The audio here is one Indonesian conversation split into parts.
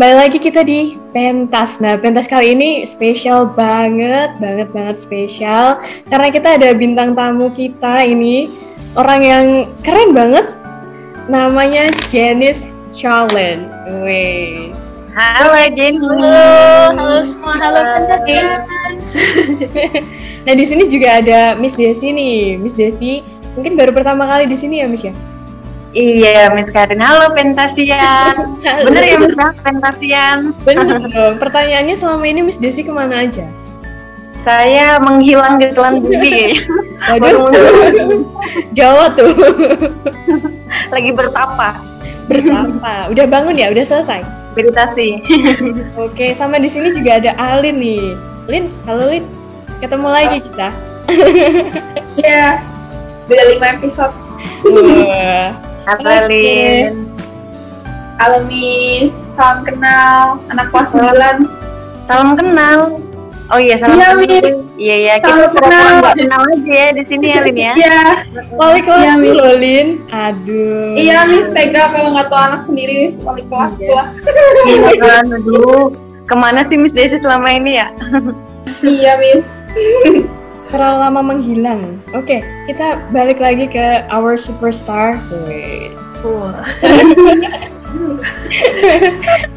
Kembali lagi kita di Pentas. Nah, pentas kali ini spesial banget, banget banget spesial karena kita ada bintang tamu kita ini orang yang keren banget. Namanya Janice Charlen. Wes. Halo Jenny. Halo, halo semua, halo Pentasians. nah, di sini juga ada Miss Desi nih. Miss Desi mungkin baru pertama kali di sini ya, Miss ya? Iya, Miss Karin. Halo Pentasian. Bener ya Miss Pentasian? Bener dong. Pertanyaannya selama ini Miss Desi ke mana aja? Saya menghilang di telan bumi Waduh, gawat tuh. Lagi bertapa. Bertapa. Udah bangun ya? Udah selesai? Meditasi. Oke, sama di sini juga ada Alin nih. Lin, halo Lin. Ketemu lagi kita. Iya, beda lima episode. Wah. Halo Lin. Halo Miss, salam kenal anak kelas 9. Salam kenal. Oh iya, salam Iya, kenal. Miss. Iya, iya. Kita Salam pura-pura kenal. nggak kenal aja ya di sini ya, Lin ya. Iya, Wali kelas Iya, Miss. loh, Lin. Aduh. iya Miss tega kalau nggak tahu anak sendiri Miss wali kelas Iya. pula. Iya kan, aduh. Ke mana sih Miss Desi selama ini ya? iya Miss. Terlalu lama menghilang. Oke, kita balik lagi ke our superstar.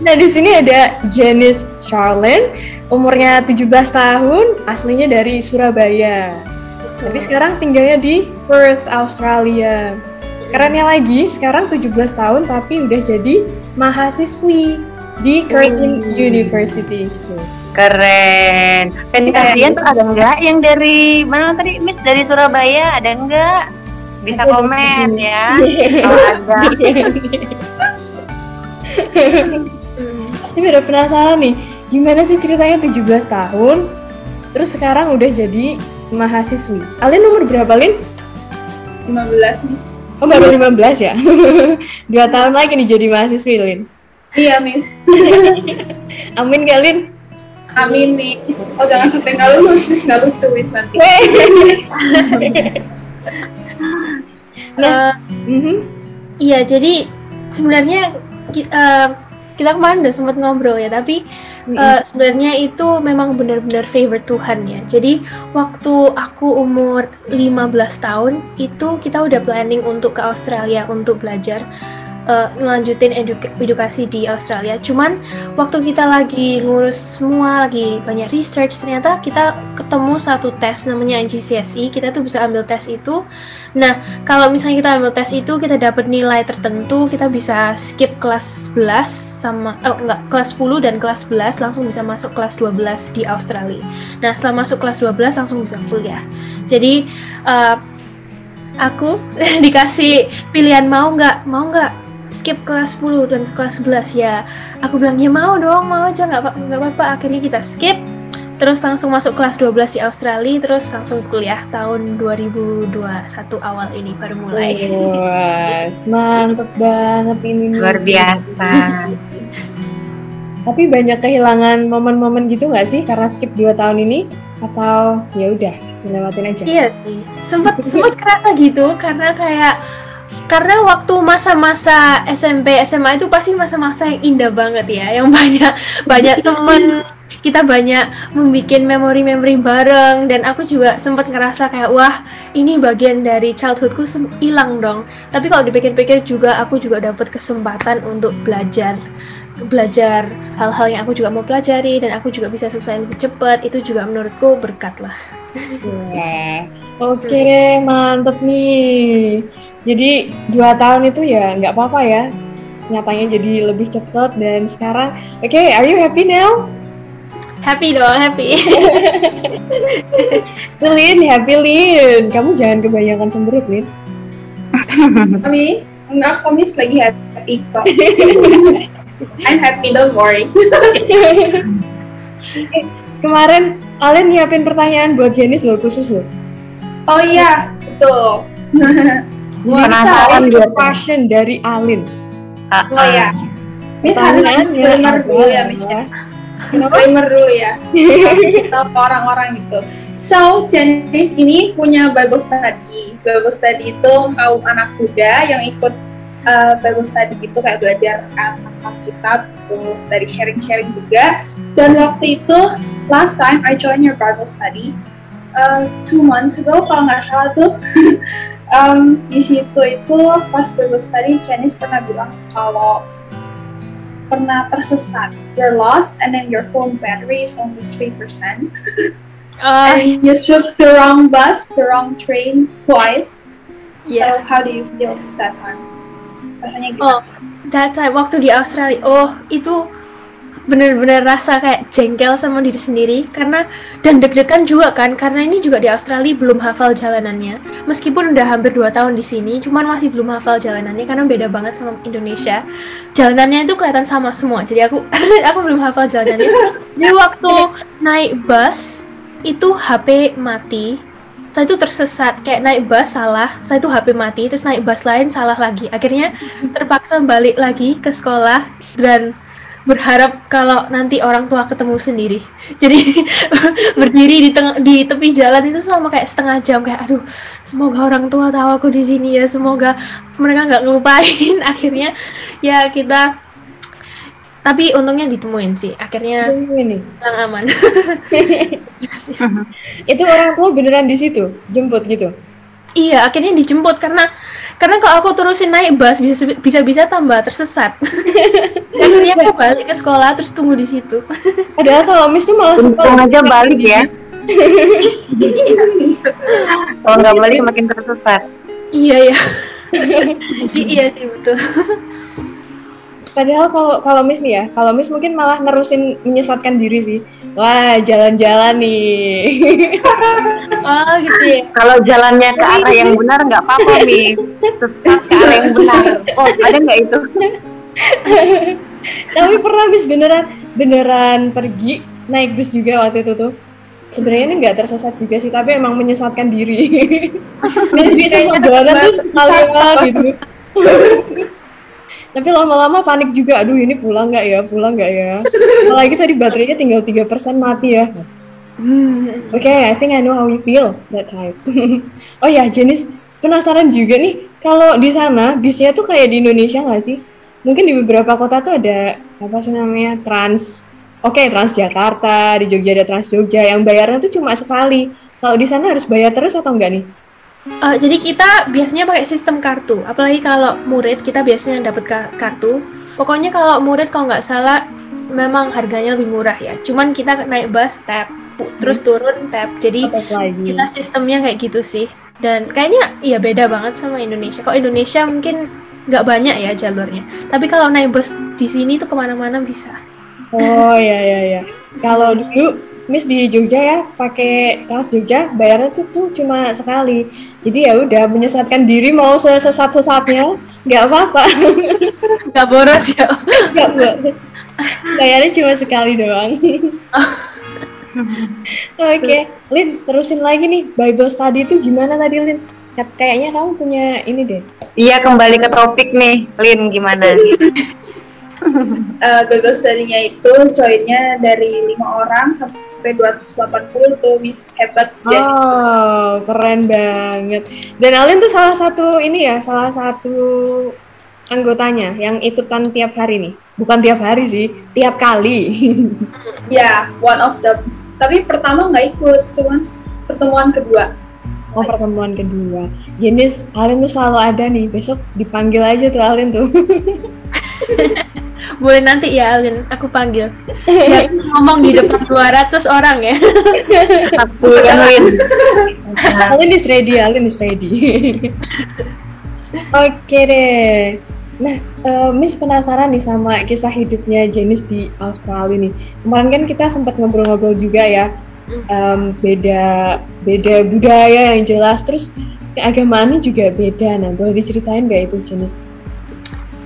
Nah, di sini ada Janice Charlene, umurnya 17 tahun, aslinya dari Surabaya. Tapi sekarang tinggalnya di Perth, Australia. Kerennya lagi, sekarang 17 tahun tapi udah jadi mahasiswi di Curtin Hmm. University. Keren. Pentasian tuh ada nggak yang dari mana tadi Miss dari Surabaya ada nggak? Bisa komen ya. Kalau ada. Pasti pada penasaran nih, gimana sih ceritanya 17 tahun, terus sekarang udah jadi mahasiswi. Alin umur berapa, Lin? 15 Miss. Oh, baru 15 ya? Dua tahun lagi nih jadi mahasiswi, Lin. Iya Miss. Amin gak, Lin? Amin Miss. Oh jangan sampai nggak lulus Miss nggak lucu Miss nanti. nah, Eh, mhm. iya, jadi sebenarnya eh, kita kemarin udah sempat ngobrol ya, tapi eh, sebenarnya itu memang benar-benar favorite Tuhan ya. Jadi waktu aku umur 15 tahun itu kita udah planning untuk ke Australia untuk belajar eh, ngelanjutin eduka- edukasi di Australia. Cuman waktu kita lagi ngurus semua, lagi banyak research, ternyata kita ketemu satu tes namanya GCSE. Kita tuh bisa ambil tes itu. Nah, kalau misalnya kita ambil tes itu kita dapat nilai tertentu, kita bisa skip kelas 11 sama oh enggak, kelas 10 dan kelas 11 langsung bisa masuk kelas 12 di Australia. Nah, setelah masuk kelas 12 langsung bisa kuliah. Jadi eh, aku dikasih pilihan mau nggak mau nggak skip kelas 10 dan kelas 11 ya aku bilang ya mau dong mau aja nggak apa- nggak apa-apa akhirnya kita skip terus langsung masuk kelas 12 di Australia terus langsung kuliah tahun 2021 awal ini baru mulai Wah, mantep banget ini. nih. Luar biasa. Tapi banyak kehilangan momen-momen gitu nggak sih karena skip 2 tahun ini? Atau ya udah dilewatin aja? Iya sih, sempat sempat kerasa gitu karena kayak karena waktu masa-masa SMP SMA itu pasti masa-masa yang indah banget ya, yang banyak banyak temen kita banyak membuat memori-memori bareng dan aku juga sempat ngerasa kayak wah ini bagian dari childhoodku hilang dong. Tapi kalau dipikir-pikir juga aku juga dapat kesempatan untuk belajar belajar hal-hal yang aku juga mau pelajari dan aku juga bisa selesai lebih cepat itu juga menurutku berkat lah. Wah, oke deh, mantep nih. Jadi dua tahun itu ya nggak apa-apa ya. Nyatanya jadi lebih cepat dan sekarang, oke, are you happy now? Happy dong, happy. Lin, happy Lin. Kamu jangan kebanyakan cemberut, Lin. Miss, enggak kok Miss lagi happy kok. I'm happy don't worry. Kemarin Alin nyiapin pertanyaan buat Jenis loh, khusus loh. Oh iya, betul. Penasaran Itu dia. passion dari Alin. Ah, Oh iya. Miss harus disclaimer dulu ya Miss ya. Disclaimer dulu ya. Kita ke orang-orang gitu. So, Janice ini punya Bible study. Bible study itu kaum anak muda yang ikut uh, Bible study gitu kayak belajar uh, tentang kitab gitu, dari sharing-sharing juga. Dan waktu itu last time I joined your Bible study uh, two months ago kalau nggak salah tuh. Um, di situ itu pas Bible study Chinese pernah bilang kalau pernah tersesat. You're lost and then your phone battery is only 3% Ah, and you took the wrong bus the wrong train twice. Iya. so how do you feel that time? Rasanya gitu Oh, that time waktu di Australia. Oh, itu bener-bener rasa kayak jengkel sama diri sendiri. Karena dan deg-degan juga kan karena ini juga di Australia belum hafal jalanannya. Meskipun udah hampir 2 tahun di sini cuman masih belum hafal jalanannya karena beda banget sama Indonesia. Jalanannya itu kelihatan sama semua jadi aku aku belum hafal jalanannya. Jadi waktu naik bus itu HP mati. Saya itu tersesat kayak naik bus salah saya itu HP mati terus naik bus lain salah lagi. Akhirnya terpaksa balik lagi ke sekolah dan berharap kalau nanti orang tua ketemu sendiri. Jadi berdiri di tengah di tepi jalan itu selama kayak setengah jam. Kayak aduh semoga orang tua tahu aku di sini ya. Semoga mereka nggak ngelupain. Akhirnya ya kita tapi untungnya ditemuin sih. Akhirnya ini pulang aman. Itu orang tua beneran di situ jemput gitu Iya, akhirnya dijemput karena karena kalau aku terusin naik bus bisa bisa bisa tambah tersesat. akhirnya aku balik ke sekolah terus tunggu di situ. padahal kalau Miss tuh malah Untung aja balik ya. Kalau nggak balik makin tersesat. iya ya. iya sih betul. Padahal kalau kalau Miss nih ya, kalau Miss mungkin malah nerusin menyesatkan diri sih. Wah, jalan-jalan nih. Oh gitu ya. Kalau jalannya ke arah yang benar nggak apa-apa nih. Sesat ke arah yang benar. Oh ada nggak itu? Tapi pernah Miss beneran beneran pergi naik bus juga waktu itu tuh. Sebenarnya ini nggak tersesat juga sih, tapi emang menyesatkan diri. Itu jalan tuh sekalian gitu. Tapi lama-lama panik juga, aduh ini pulang nggak ya, pulang nggak ya. Apalagi tadi baterainya tinggal 3% mati ya. Hmm. Oke, I think I know how you feel that time. oh ya, jenis penasaran juga nih, kalau di sana bisnya tuh kayak di Indonesia nggak sih? Mungkin di beberapa kota tuh ada apa sih namanya Trans. Oke, Trans Jakarta, di Jogja ada Trans Jogja yang bayarnya tuh cuma sekali. Kalau di sana harus bayar terus atau enggak nih? Eh, jadi kita biasanya pakai sistem kartu. Apalagi kalau murid kita biasanya dapat ka- kartu. Pokoknya kalau murid kalau nggak salah memang harganya lebih murah ya. Cuman kita naik bus tap, pu- terus turun tap. Jadi kita sistemnya kayak gitu sih dan kayaknya iya beda banget sama Indonesia kok Indonesia mungkin nggak banyak ya jalurnya tapi kalau naik bus di sini tuh ke mana-mana bisa Oh ya ya ya. Kalau dulu Miss di Jogja ya pakai Trans Jogja bayarnya tuh, tuh cuma sekali. Jadi ya udah menyesatkan diri mau sesat-sesatnya nggak apa-apa. nggak boros ya Nggak boros. Bayarnya cuma sekali doang. Oke, Lin, terusin lagi nih Bible study itu gimana tadi Lin? Kat- Kayaknya kamu punya ini deh. Iya kembali ke topik nih, Lin gimana? uh, Bible study-nya itu joinnya dari lima orang sampai 280 tuh Miss hebat Janice tuh. Oh, keren banget. Dan Alin tuh salah satu ini ya, salah satu anggotanya yang ikutan tiap hari nih. Bukan tiap hari sih, tiap kali. Ya, one of them. Tapi pertama nggak ikut, cuman pertemuan kedua. Oh, pertemuan kedua. Jenis Alin tuh selalu ada nih. Besok dipanggil aja tuh Alin tuh. boleh nanti ya Alin aku panggil Biar ngomong di depan 200 orang ya Aku yang Lin. Alin is ready, Alin is ready. Oke deh. Nah, eh, Miss penasaran nih sama kisah hidupnya Jenis di Australia nih. Kemarin kan kita sempat ngobrol-ngobrol juga ya. Em, beda beda budaya yang jelas, terus keagamaannya juga beda. Nah, boleh diceritain nggak itu Jenis?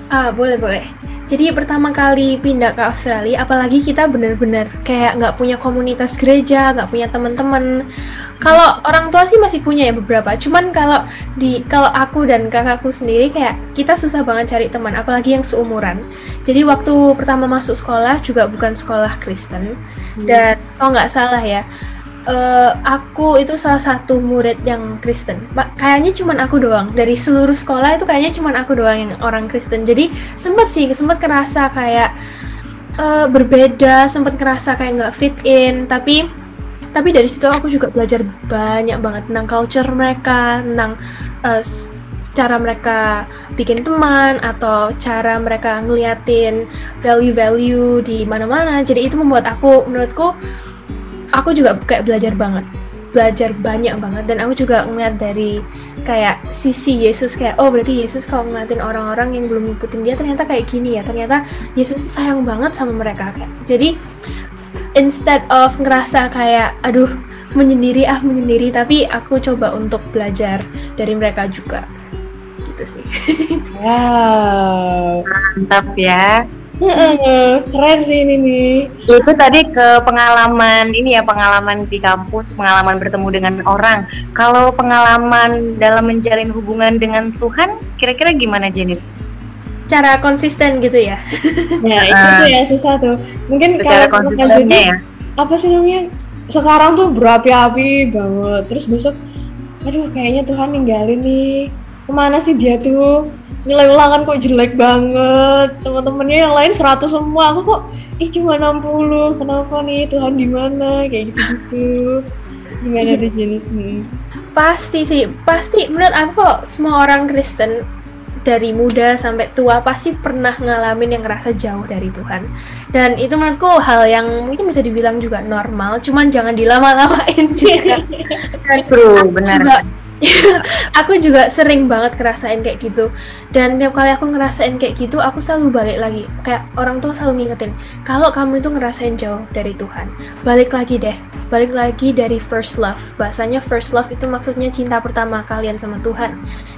ah boleh boleh jadi pertama kali pindah ke Australia apalagi kita bener-bener kayak nggak punya komunitas gereja nggak punya teman-teman. Kalau orang tua sih masih punya ya beberapa. Cuman kalau di kalau aku dan kakakku sendiri kayak kita susah banget cari teman apalagi yang seumuran. Jadi waktu pertama masuk sekolah juga bukan sekolah Kristen. Dan kalau nggak salah ya eh, aku itu salah satu murid yang Kristen. Kayaknya cuman aku doang dari seluruh sekolah itu kayaknya cuman aku doang yang orang Kristen. Jadi sempat sih sempat kerasa kayak eh, berbeda, sempat kerasa kayak nggak fit in. Tapi tapi dari situ aku juga belajar banyak banget tentang culture mereka, tentang s- cara mereka bikin teman atau cara mereka ngeliatin value-value di mana-mana. Jadi itu membuat aku menurutku aku juga kayak belajar banget belajar banyak banget. Dan aku juga ngeliat dari kayak sisi Yesus kayak oh berarti Yesus kalau ngeliatin orang-orang yang belum ngikutin dia ternyata kayak gini ya. Ternyata Yesus tuh sayang banget sama mereka kayak. Jadi instead of ngerasa kayak aduh menyendiri ah menyendiri tapi aku coba untuk belajar dari mereka juga. Gitu sih. Wow. Mantap ya. Keren sih ini nih. Itu tadi ke pengalaman ini ya, pengalaman di kampus, pengalaman bertemu dengan orang. Kalau pengalaman dalam menjalin hubungan dengan Tuhan, kira-kira gimana Jenny? cara konsisten gitu ya Nah, itu tuh ya susah tuh. Mungkin kalau Kak konsistennya ya. apa sih namanya? Sekarang tuh berapi-api banget. Terus besok, aduh kayaknya Tuhan ninggalin nih. Ke mana sih dia tuh? Nilai ulangan kok jelek banget. Teman-temannya yang lain 100 semua. Aku kok ih cuma 60. Kenapa nih Tuhan di mana? Kayak gitu-gitu. Gimana deh jenis hmm. pasti sih pasti menurut aku kok semua orang Kristen dari muda sampai tua pasti pernah ngalamin yang ngerasa jauh dari Tuhan dan itu menurutku hal yang mungkin bisa dibilang juga normal cuman jangan dilama-lamain juga dan True, benar. juga aku juga sering banget ngerasain kayak gitu. Dan tiap kali aku ngerasain kayak gitu aku selalu balik lagi. Kayak orang tua selalu ngingetin kalau kamu itu ngerasain jauh dari Tuhan. Balik lagi deh balik lagi dari first love. Bahasanya first love itu maksudnya cinta pertama kalian sama Tuhan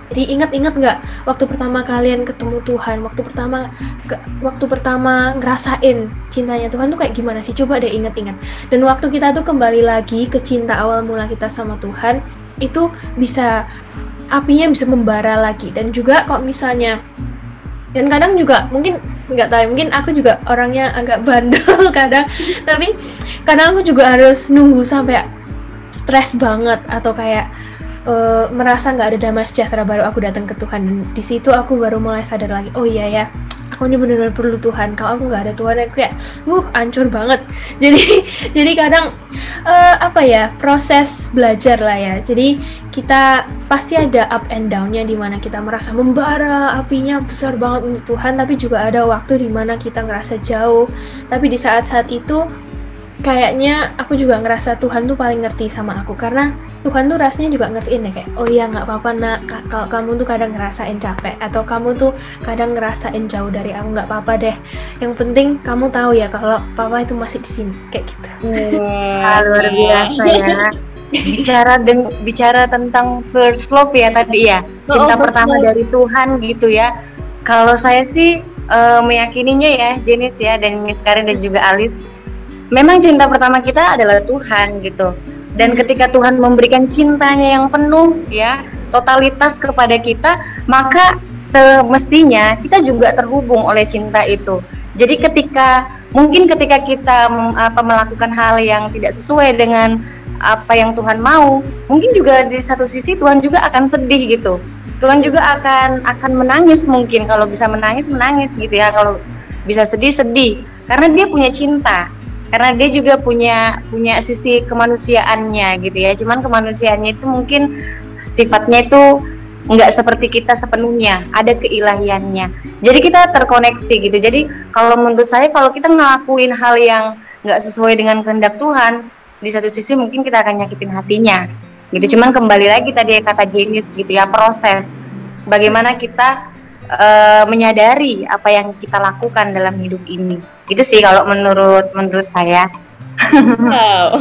jadi ingat-ingat nggak waktu pertama kalian ketemu Tuhan? Waktu pertama ke- waktu pertama ngerasain cintanya Tuhan tuh kayak gimana sih? Coba deh ingat-ingat. Dan waktu kita tuh kembali lagi ke cinta awal mula kita sama Tuhan itu bisa apinya bisa membara lagi. Dan juga kok misalnya dan kadang juga mungkin nggak tahu mungkin aku juga orangnya agak bandel kadang. Tapi kadang aku juga harus nunggu sampai stres banget atau kayak eh, merasa nggak ada damai sejahtera baru aku datang ke Tuhan. Dan di situ aku baru mulai sadar lagi oh iya ya aku ini benar-benar perlu Tuhan. Kalau aku nggak ada Tuhan aku kayak uh hancur banget. Jadi jadi kadang eh, apa ya proses belajar lah ya. Jadi kita pasti ada up and downnya di mana kita merasa membara apinya besar banget untuk Tuhan tapi juga ada waktu di mana kita ngerasa jauh. Tapi di saat-saat itu kayaknya aku juga ngerasa Tuhan tuh paling ngerti sama aku karena Tuhan tuh rasanya juga ngertiin ya kayak oh iya nggak apa-apa nak. Ka- kalau kamu tuh kadang ngerasain capek atau kamu tuh kadang ngerasain jauh dari aku nggak apa-apa deh. Yang penting kamu tahu ya kalau papa itu masih di sini kayak gitu. Ah, luar biasa ya. bicara deng bicara tentang first love ya tadi ya. Cinta Oh, pertama love. dari Tuhan gitu ya. Kalau saya sih eh, meyakininya ya Jenis ya dan Miss Karin dan juga Alis memang cinta pertama kita adalah Tuhan gitu. Dan ketika Tuhan memberikan cintanya yang penuh ya. totalitas kepada kita maka semestinya kita juga terhubung oleh cinta itu. Jadi ketika mungkin ketika kita apa melakukan hal yang tidak sesuai dengan apa yang Tuhan mau mungkin juga di satu sisi Tuhan juga akan sedih gitu. Tuhan juga akan akan menangis mungkin. Kalau bisa menangis menangis gitu ya. Kalau bisa sedih sedih. Karena dia punya cinta karena dia juga punya punya sisi kemanusiaannya gitu ya. Cuman kemanusiaannya itu mungkin sifatnya itu nggak seperti kita sepenuhnya. Ada keilahiannya. Jadi kita terkoneksi gitu. Jadi kalau menurut saya kalau kita ngelakuin hal yang nggak sesuai dengan kehendak Tuhan di satu sisi mungkin kita akan nyakitin hatinya gitu. Cuman kembali lagi tadi kata jenis gitu ya proses. Bagaimana kita eh, menyadari apa yang kita lakukan dalam hidup ini itu sih kalau menurut menurut saya Wow.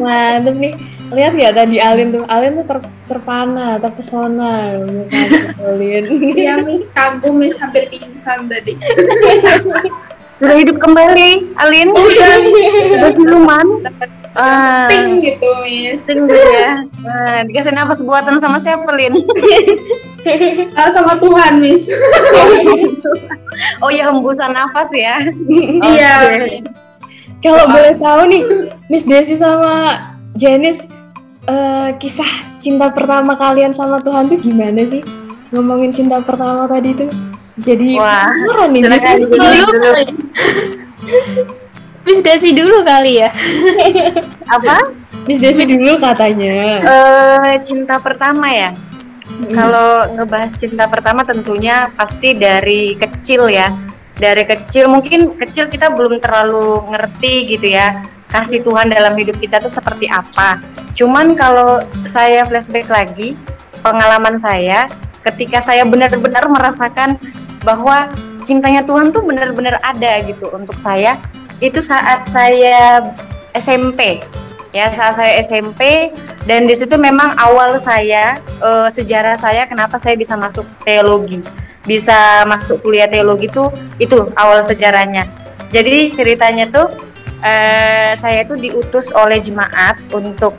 Mantep nih. Lihat ya tadi Alin tuh. Alin tuh ter- terpana, terpesona. Muka Alin. Iya, Miss kagum, Miss hampir pingsan tadi. sudah hidup kembali Alin sudah siluman ah Ting gitu, Miss. sing gitu ya nah, dikasih nafas buatan sama siapa Lin Ah, sama Tuhan, Miss. oh ya hembusan nafas ya Iya. Oke. Miss. Kalau boleh tahu nih, Miss Desi sama Janice, eh, kisah cinta pertama kalian sama Tuhan tuh gimana sih? Ngomongin cinta pertama tadi tuh, jadi Wah, nih. dulu. Miss Desi dulu kali ya. Apa? Miss Desi dulu katanya. Eh, cinta pertama ya. Kalau ngebahas cinta pertama tentunya pasti dari kecil ya. Dari kecil mungkin kecil kita belum terlalu ngerti gitu ya. Kasih Tuhan dalam hidup kita tuh seperti apa. Cuman kalau saya flashback lagi pengalaman saya ketika saya benar-benar merasakan bahwa cintanya Tuhan tuh benar-benar ada gitu untuk saya itu saat saya SMP ya saat saya SMP dan di situ memang awal saya eh, sejarah saya kenapa saya bisa masuk teologi. Bisa masuk kuliah teologi itu itu awal sejarahnya. Jadi ceritanya tuh eh, saya tuh diutus oleh jemaat untuk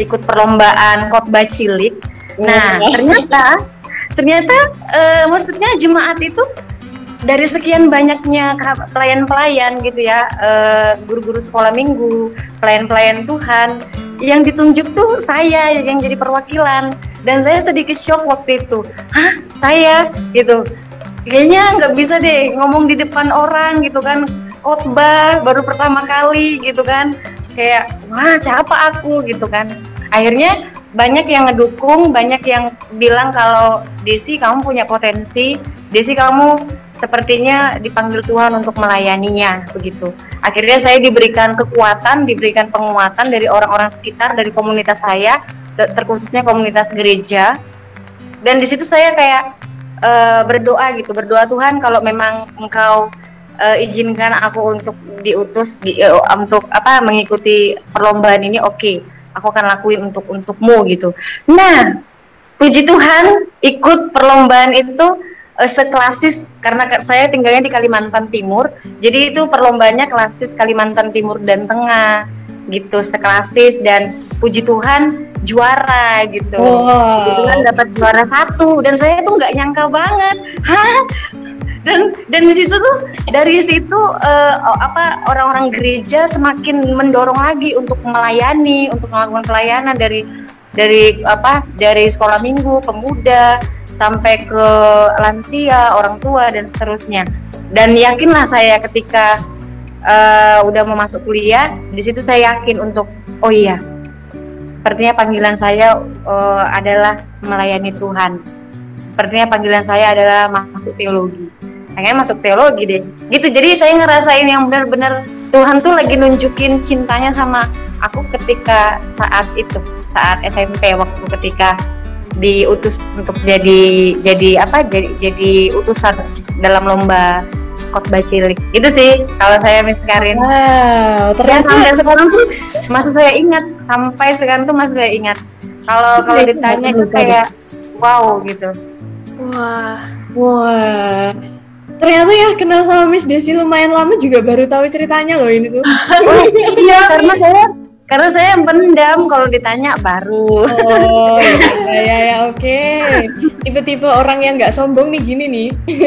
ikut perlombaan khotbah cilik. Nah Wah. ternyata ternyata eh, maksudnya jemaat itu dari sekian banyaknya pelayan-pelayan gitu ya, eh, guru-guru sekolah minggu, pelayan-pelayan Tuhan, yang ditunjuk tuh saya yang jadi perwakilan, dan saya sedikit shock waktu itu, hah? Saya? Gitu, kayaknya nggak bisa deh ngomong di depan orang gitu kan, khotbah baru pertama kali gitu kan, kayak wah siapa aku? gitu kan, akhirnya banyak yang ngedukung, banyak yang bilang kalau Desi kamu punya potensi, Desi kamu sepertinya dipanggil Tuhan untuk melayaninya begitu. Akhirnya saya diberikan kekuatan, diberikan penguatan dari orang-orang sekitar, dari komunitas saya, ter- terkhususnya komunitas gereja. Dan di situ saya kayak eh, berdoa gitu, berdoa Tuhan kalau memang Engkau eh, izinkan aku untuk diutus di, eh, untuk apa mengikuti perlombaan ini, oke, aku akan lakuin untuk untukmu gitu. Nah, puji Tuhan ikut perlombaan itu eh, seklasis karena saya tinggalnya di Kalimantan Timur jadi itu perlombaannya klasis Kalimantan Timur dan Tengah gitu seklasis dan puji Tuhan juara gitu. Wow. puji Tuhan dapat juara satu dan saya tuh nggak nyangka banget. Hah? Dan dan di situ tuh dari situ oh, apa orang-orang gereja semakin mendorong lagi untuk melayani untuk melakukan pelayanan dari dari apa dari sekolah minggu pemuda sampai ke lansia orang tua dan seterusnya. Dan yakinlah saya ketika eh, udah mau masuk kuliah di situ saya yakin untuk oh iya sepertinya panggilan saya eh, adalah melayani Tuhan. Sepertinya panggilan saya adalah masuk teologi. Pengen masuk teologi deh. Gitu. Jadi saya ngerasain yang benar-benar Tuhan tuh lagi nunjukin cintanya sama aku ketika saat itu saat SMP waktu ketika diutus untuk jadi jadi apa jadi jadi utusan dalam lomba khotbah cilik itu sih kalau saya Miss Karin Wow, Ya ternyata sampai sekarang tuh masih saya ingat sampai sekarang tuh masih saya ingat. Kalau kalau ditanya itu kayak wow gitu. Wah, Wah, ternyata ya kenal sama Miss Desi lumayan lama juga baru tahu ceritanya loh ini tuh. Wah, iya karena saya karena saya pendam kalau ditanya baru. Oh, ya ya, ya oke. Tipe-tipe orang yang nggak sombong nih gini nih.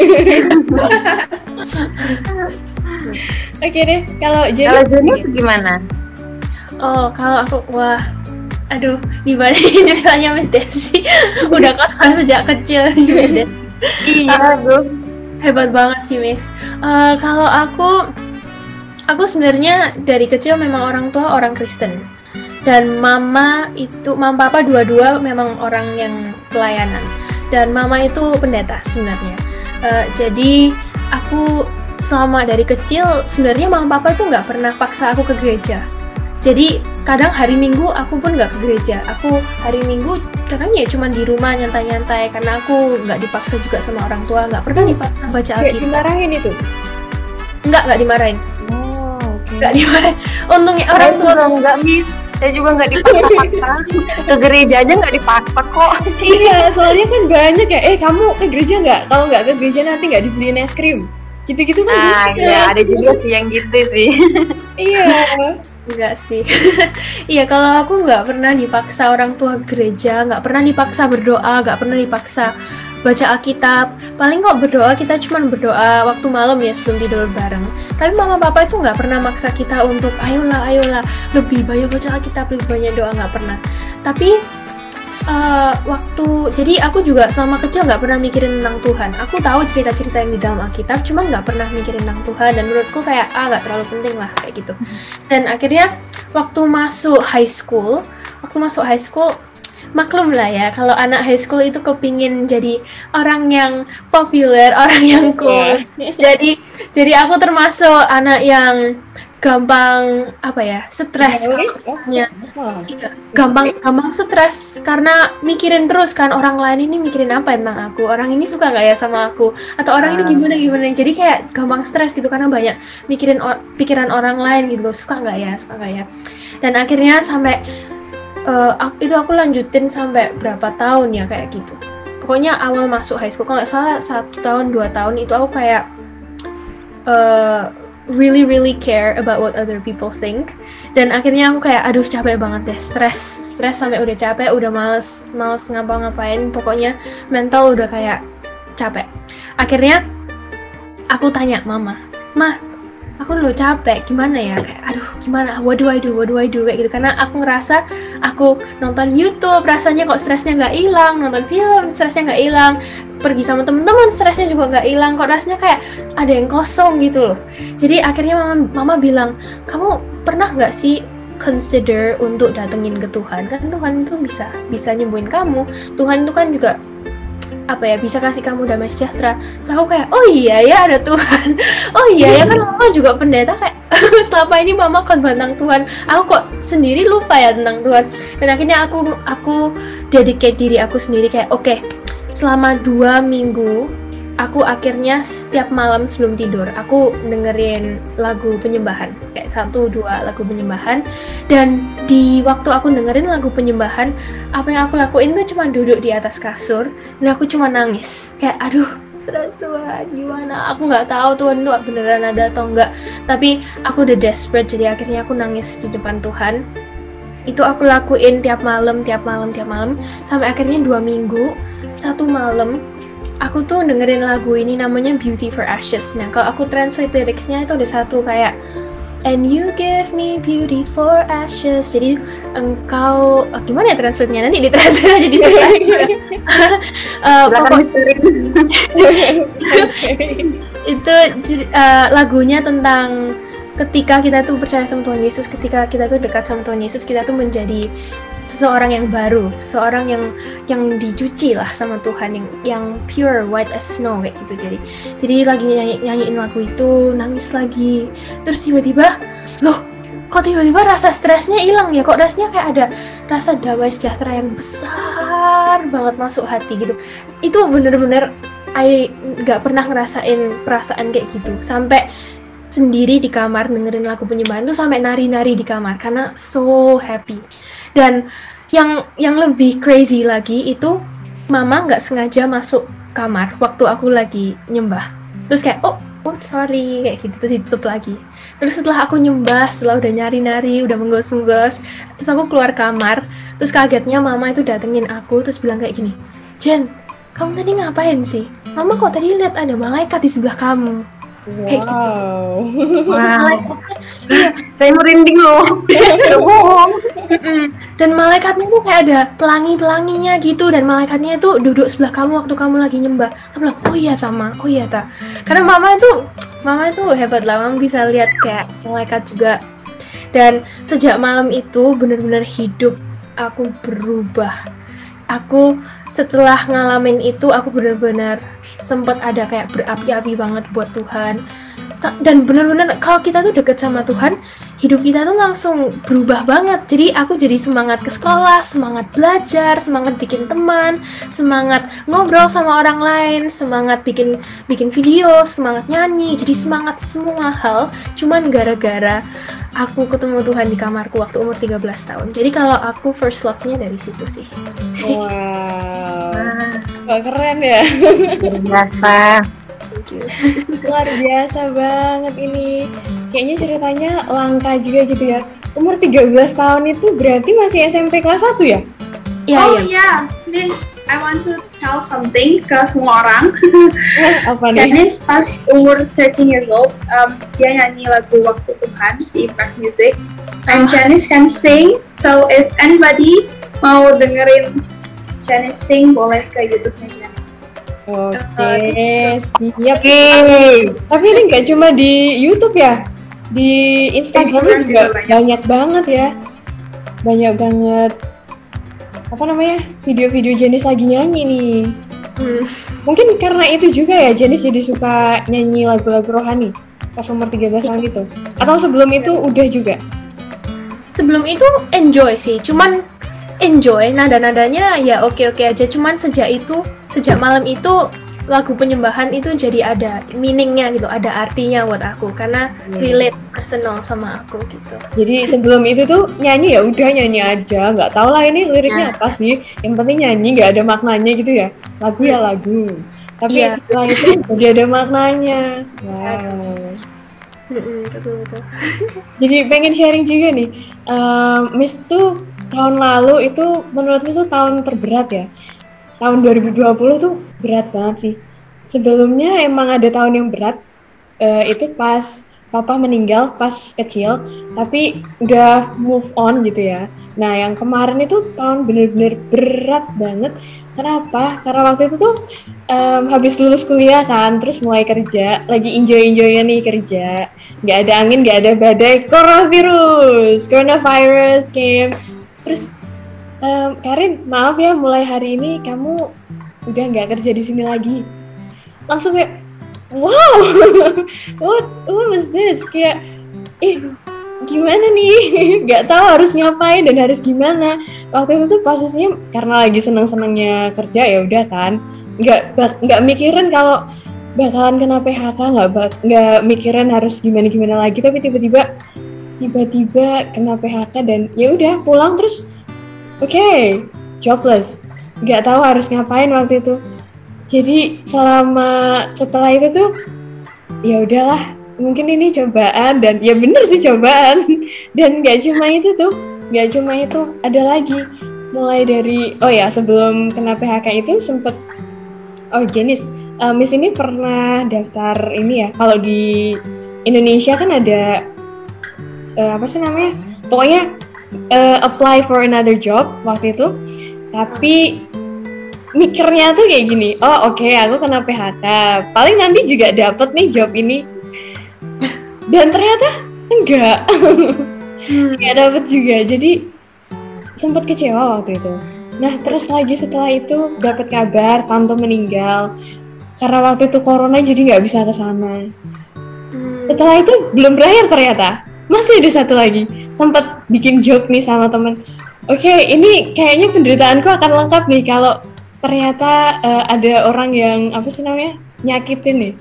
oke deh, kalau jadi Kalau Juni gimana? oh kalau aku wah, aduh gimana ceritanya Miss Desi udah kenal sejak kecil nih Miss Desi. Iya, Bro. Hebat banget sih Miss. Eh, kalau aku, aku sebenarnya dari kecil memang orang tua orang Kristen dan mama itu, mama papa dua-dua memang orang yang pelayanan dan mama itu pendeta sebenarnya. Eh, jadi aku selama dari kecil sebenarnya mama papa itu nggak pernah paksa aku ke gereja. Jadi kadang hari Minggu aku pun nggak ke gereja. Aku hari Minggu kadang ya cuma di rumah nyantai-nyantai karena aku nggak dipaksa juga sama orang tua, nggak pernah dipaksa baca Alkitab. dimarahin itu. Nggak nggak dimarahin, oke. Nggak dimarahin. Untungnya orang Orang tua enggak Miss. Saya juga nggak dipaksa-paksa. Ke gereja aja nggak dipaksa kok. Iya, soalnya kan banyak ya. Eh, kamu ke gereja nggak? Kalau nggak ke gereja nanti nggak dibeliin es krim. Gitu-gitu kan Ah, bisa. iya, ada juga sih yang gitu sih. iya Enggak sih. Iya kalau aku nggak pernah dipaksa orang tua gereja, nggak pernah dipaksa berdoa, nggak pernah dipaksa baca Alkitab. Paling kok berdoa kita cuma berdoa waktu malam ya sebelum tidur bareng. Tapi mama papa itu nggak pernah maksa kita untuk ayolah ayolah lebih banyak baca Alkitab, lebih banyak doa nggak pernah. Tapi eh, waktu jadi aku juga selama kecil nggak pernah mikirin tentang Tuhan. Aku tahu cerita-cerita yang di dalam Alkitab, cuma nggak pernah mikirin tentang Tuhan dan menurutku kayak ah nggak terlalu penting lah kayak gitu. Dan akhirnya waktu masuk high school, waktu masuk high school maklum lah ya kalau anak high school itu kepingin jadi orang yang populer, orang yang cool. Jadi jadi aku termasuk anak yang gampang apa ya stres ya gampang gampang stres karena mikirin terus kan orang lain ini mikirin apa tentang aku? Orang ini suka nggak ya sama aku? Atau orang ini Ah. gimana gimana? Jadi kayak gampang stres gitu karena banyak mikirin or- pikiran orang lain gitu loh. Suka nggak ya? Suka nggak ya? Dan akhirnya sampai ak- itu aku lanjutin sampai berapa tahun ya kayak gitu. Pokoknya awal masuk high school kalau nggak salah satu tahun dua tahun itu aku kayak eh, really really care about what other people think. Dan akhirnya aku kayak aduh capek banget deh stres. Stres sampai udah capek udah males males ngapa-ngapain. Pokoknya mental udah kayak capek. Akhirnya aku tanya mama mah aku udah capek gimana ya? Kayak aduh gimana? What do I do? What do I do? Kayak gitu. Karena aku ngerasa aku nonton YouTube rasanya kok stresnya nggak hilang. Nonton film stresnya nggak hilang. Pergi sama temen-temen stresnya juga nggak hilang. Kok rasanya kayak ada yang kosong gitu loh. Jadi akhirnya mama mama bilang kamu pernah nggak sih consider untuk datengin ke Tuhan? Kan Tuhan itu bisa bisa nyembuhin kamu. Tuhan itu kan juga apa ya bisa kasih kamu damai sejahtera. Terus aku kayak oh iya ya ada Tuhan. Oh iya ya kan mama juga pendeta kayak selama ini mama kan tentang Tuhan. Aku kok sendiri lupa ya tentang Tuhan. Dan akhirnya aku aku dedicate diri aku sendiri kayak oke selama dua minggu aku akhirnya setiap malam sebelum tidur aku dengerin lagu penyembahan kayak satu dua lagu penyembahan. Dan di waktu aku dengerin lagu penyembahan apa yang aku lakuin tuh cuma duduk di atas kasur dan aku cuma nangis. Kayak aduh stres Tuhan gimana? Aku nggak tahu Tuhan tuh beneran ada atau enggak tapi aku udah desperate jadi akhirnya aku nangis di depan Tuhan. Itu aku lakuin tiap malam tiap malam tiap malam sampai akhirnya dua minggu satu malam aku tuh dengerin lagu ini namanya Beauty for Ashes. Nah, kalau aku translate liriknya itu ada satu kayak And you give me beauty for ashes. Jadi engkau oh, gimana ya translate-nya? Nanti aja di sebelah. Eh, Silakan pokok- misteri. itu eh, lagunya tentang ketika kita tuh percaya sama Tuhan Yesus, ketika kita tuh dekat sama Tuhan Yesus, kita tuh menjadi seseorang yang baru, seorang yang yang dicuci lah sama Tuhan, yang yang pure white as snow kayak gitu. Jadi jadi lagi nyanyi, nyanyiin lagu itu, nangis lagi, terus tiba-tiba, loh kok tiba-tiba rasa stresnya hilang ya? Kok rasanya kayak ada rasa damai sejahtera yang besar banget masuk hati gitu. Itu bener-bener I nggak pernah ngerasain perasaan kayak gitu. Sampai sendiri di kamar dengerin lagu penyembahan tuh sampai nari-nari di kamar karena so happy dan yang yang lebih crazy lagi itu mama nggak sengaja masuk kamar waktu aku lagi nyembah. Terus kayak oh oh sorry kayak gitu terus ditutup lagi. Terus setelah aku nyembah setelah udah nyari-nari udah menggos-menggos terus aku keluar kamar terus kagetnya mama itu datengin aku terus bilang kayak gini Jen kamu tadi ngapain sih? Mama kok tadi lihat ada malaikat di sebelah kamu Kayak gitu. wow Wow. malaikatnya Saya merinding loh. Bohong. Dan malaikatnya tuh kayak ada pelangi-pelanginya gitu dan malaikatnya itu duduk sebelah kamu waktu kamu lagi nyembah. Aku bilang, oh iya Tama, oh iya Ta. Karena mama itu, mama itu hebat lah, mama bisa lihat kayak malaikat juga. Dan sejak malam itu bener-bener hidup aku berubah. Aku setelah ngalamin itu aku bener-bener sempet ada kayak berapi-api banget buat Tuhan. Dan bener-bener kalau kita tuh deket sama Tuhan, hidup kita tuh langsung berubah banget. Jadi aku jadi semangat ke sekolah, semangat belajar, semangat bikin teman, semangat ngobrol sama orang lain, semangat bikin bikin video, semangat nyanyi. Jadi semangat semua hal cuman gara-gara aku ketemu Tuhan di kamarku waktu umur 13 tahun. Jadi kalau aku first love-nya dari situ sih. wow Wah, keren ya Biasa. Thank you. Luar biasa banget ini. Kayaknya ceritanya langka juga gitu ya. Umur 13 tahun itu berarti masih SMP kelas 1 ya? Iya, oh iya. iya, Miss, I want to tell something ke semua orang. Apa nih? Dennis pas umur 13 years old, um, dia nyanyi lagu Waktu Tuhan di Impact Music. And Janice can sing, so if anybody mau dengerin Janice sing, boleh ke YouTube-nya Janice. Oke, siap. Oke. Tapi ini nggak cuma di YouTube ya, di Instagram Instagram juga juga banyak. banyak banget ya, banyak banget apa namanya video-video Jenis lagi nyanyi nih. Hmm. Mungkin karena itu juga ya Jenis jadi suka nyanyi lagu-lagu rohani pas umur 13 tahun itu. Atau sebelum itu udah juga. Sebelum itu enjoy sih, cuman enjoy nada-nadanya ya oke-oke aja. Cuman sejak itu, sejak malam itu lagu penyembahan itu jadi ada meaningnya gitu, ada artinya buat aku karena Hmm. relate personal sama aku gitu. Jadi sebelum itu tuh nyanyi ya udah nyanyi aja, nggak tahu lah ini liriknya apa sih. Yang penting nyanyi nggak ada maknanya gitu ya. Lagu ya lagu. Tapi Iya. setelah itu jadi ada maknanya. Wow. Mm-mm, betul betul. Jadi pengen sharing juga nih. Ehm, Miss tuh tahun lalu itu menurut Miss tuh tahun terberat ya. Tahun 2020 tuh berat banget sih. Sebelumnya emang ada tahun yang berat. eh, itu pas papa meninggal pas kecil, tapi udah move on gitu ya. Nah yang kemarin itu tahun bener-bener berat banget. Kenapa? Karena waktu itu tuh em, habis lulus kuliah kan, terus mulai kerja, lagi enjoy-enjoynya nih kerja nggak ada angin, nggak ada badai, coronavirus, coronavirus came. Terus em, Karin, maaf ya, mulai hari ini kamu udah nggak kerja di sini lagi. Langsung kayak, wow, what, what was this? Kayak, eh, gimana nih? Nggak tahu harus ngapain dan harus gimana. Waktu itu tuh posisinya karena lagi seneng-senengnya kerja ya udah kan, nggak nggak mikirin kalau bakalan kena PHK nggak nggak mikirin harus gimana gimana lagi tapi tiba-tiba tiba-tiba kena PHK dan ya udah pulang terus oke jobless nggak tahu harus ngapain waktu itu. Jadi selama setelah itu tuh ya udahlah mungkin ini cobaan dan ya bener sih cobaan. Dan nggak cuma itu tuh nggak cuma itu ada lagi. Mulai dari oh ya sebelum kena PHK itu sempet oh jenis Eh, Miss ini pernah daftar ini ya kalau di Indonesia kan ada eh, apa sih namanya? Pokoknya eh, apply for another job waktu itu. Tapi mikirnya tuh kayak gini oh oke aku kena PHK paling nanti juga dapet nih job ini. Dan ternyata enggak. Nggak dapet juga. Jadi sempat kecewa waktu itu. Nah terus lagi setelah itu dapat kabar tante meninggal. Karena waktu itu corona jadi nggak bisa ke sana. Hmm. setelah itu belum berakhir ternyata. Masih ada satu lagi. Sempat bikin joke nih sama temen. Oke ini kayaknya penderitaanku akan lengkap nih kalau ternyata eh, ada orang yang apa sih namanya nyakitin nih.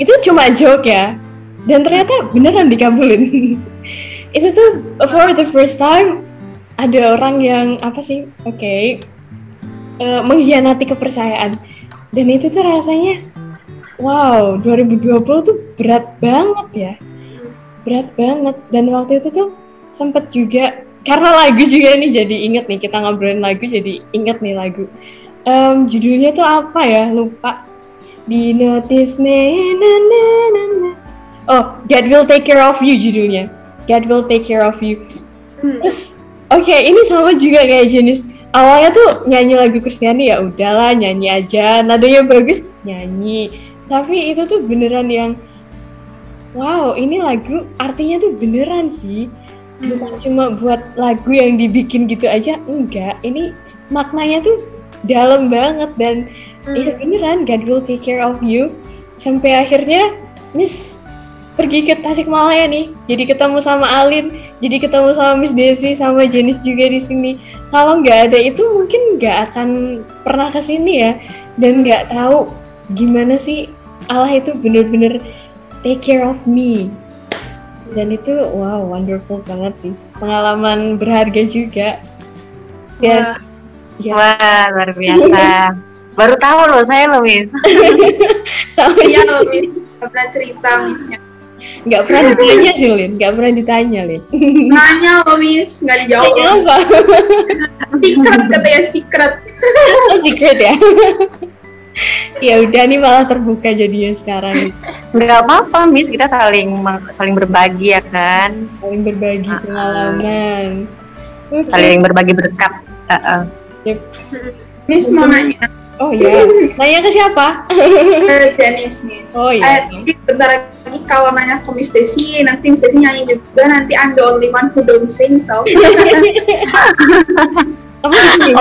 Itu cuma joke ya. Dan ternyata beneran dikabulin. Itu tuh for the first time ada orang yang apa sih oke eh, mengkhianati kepercayaan. Dan itu tuh rasanya wow 2020 tuh berat banget ya. Berat banget. Dan waktu itu tuh sempet juga karena lagu juga nih jadi inget nih kita ngobrolin lagu jadi inget nih lagu Em, judulnya tuh apa ya? Lupa. Di notice me na, na, na, na. oh God will take care of you judulnya. God will take care of you. Hmm. terus oke ini sama juga kayak jenis. Awalnya tuh nyanyi lagu Kristiani ya udahlah nyanyi aja. Nadanya bagus nyanyi. Tapi itu tuh beneran yang wow ini lagu artinya tuh beneran sih. Bukan cuma buat lagu yang dibikin gitu aja enggak. Ini maknanya tuh dalam banget dan Iya beneran, God will take care of you. Sampai akhirnya Miss pergi ke Tasikmalaya nih. Jadi ketemu sama Alin, jadi ketemu sama Miss Desi sama Jenis juga di sini. Kalau nggak ada itu mungkin nggak akan pernah ke sini ya dan nggak tahu gimana sih Allah itu bener-bener take care of me. Dan itu wow wonderful banget sih. Pengalaman berharga juga. Dan Wah, ya Wah, luar biasa. Baru tahu loh saya loh, Miss. Sama Iya, juga. Miss. Gak pernah cerita, Missnya. Nggak pernah ditanya sih, Lin. Nggak pernah ditanya, Lin. Nanya loh, Miss. Gak dijawab. Tanya apa? Secret katanya, secret. Oh, secret ya? ya udah nih malah terbuka jadinya sekarang. Nggak apa-apa, Miss. Kita saling saling berbagi ya kan. Saling berbagi Ah. pengalaman. Oke, Saling berbagi berkat. Heeh. Sip. Miss mau nanya. Oh iya, nanya ke siapa? Eh, Janice, Miss. Oh, iya. Eh, tapi bentar lagi kalau nanya ke Miss Desi, nanti Miss Desi nyanyi juga, nanti I'm the only one who don't sing, so. Kamu nggak sih?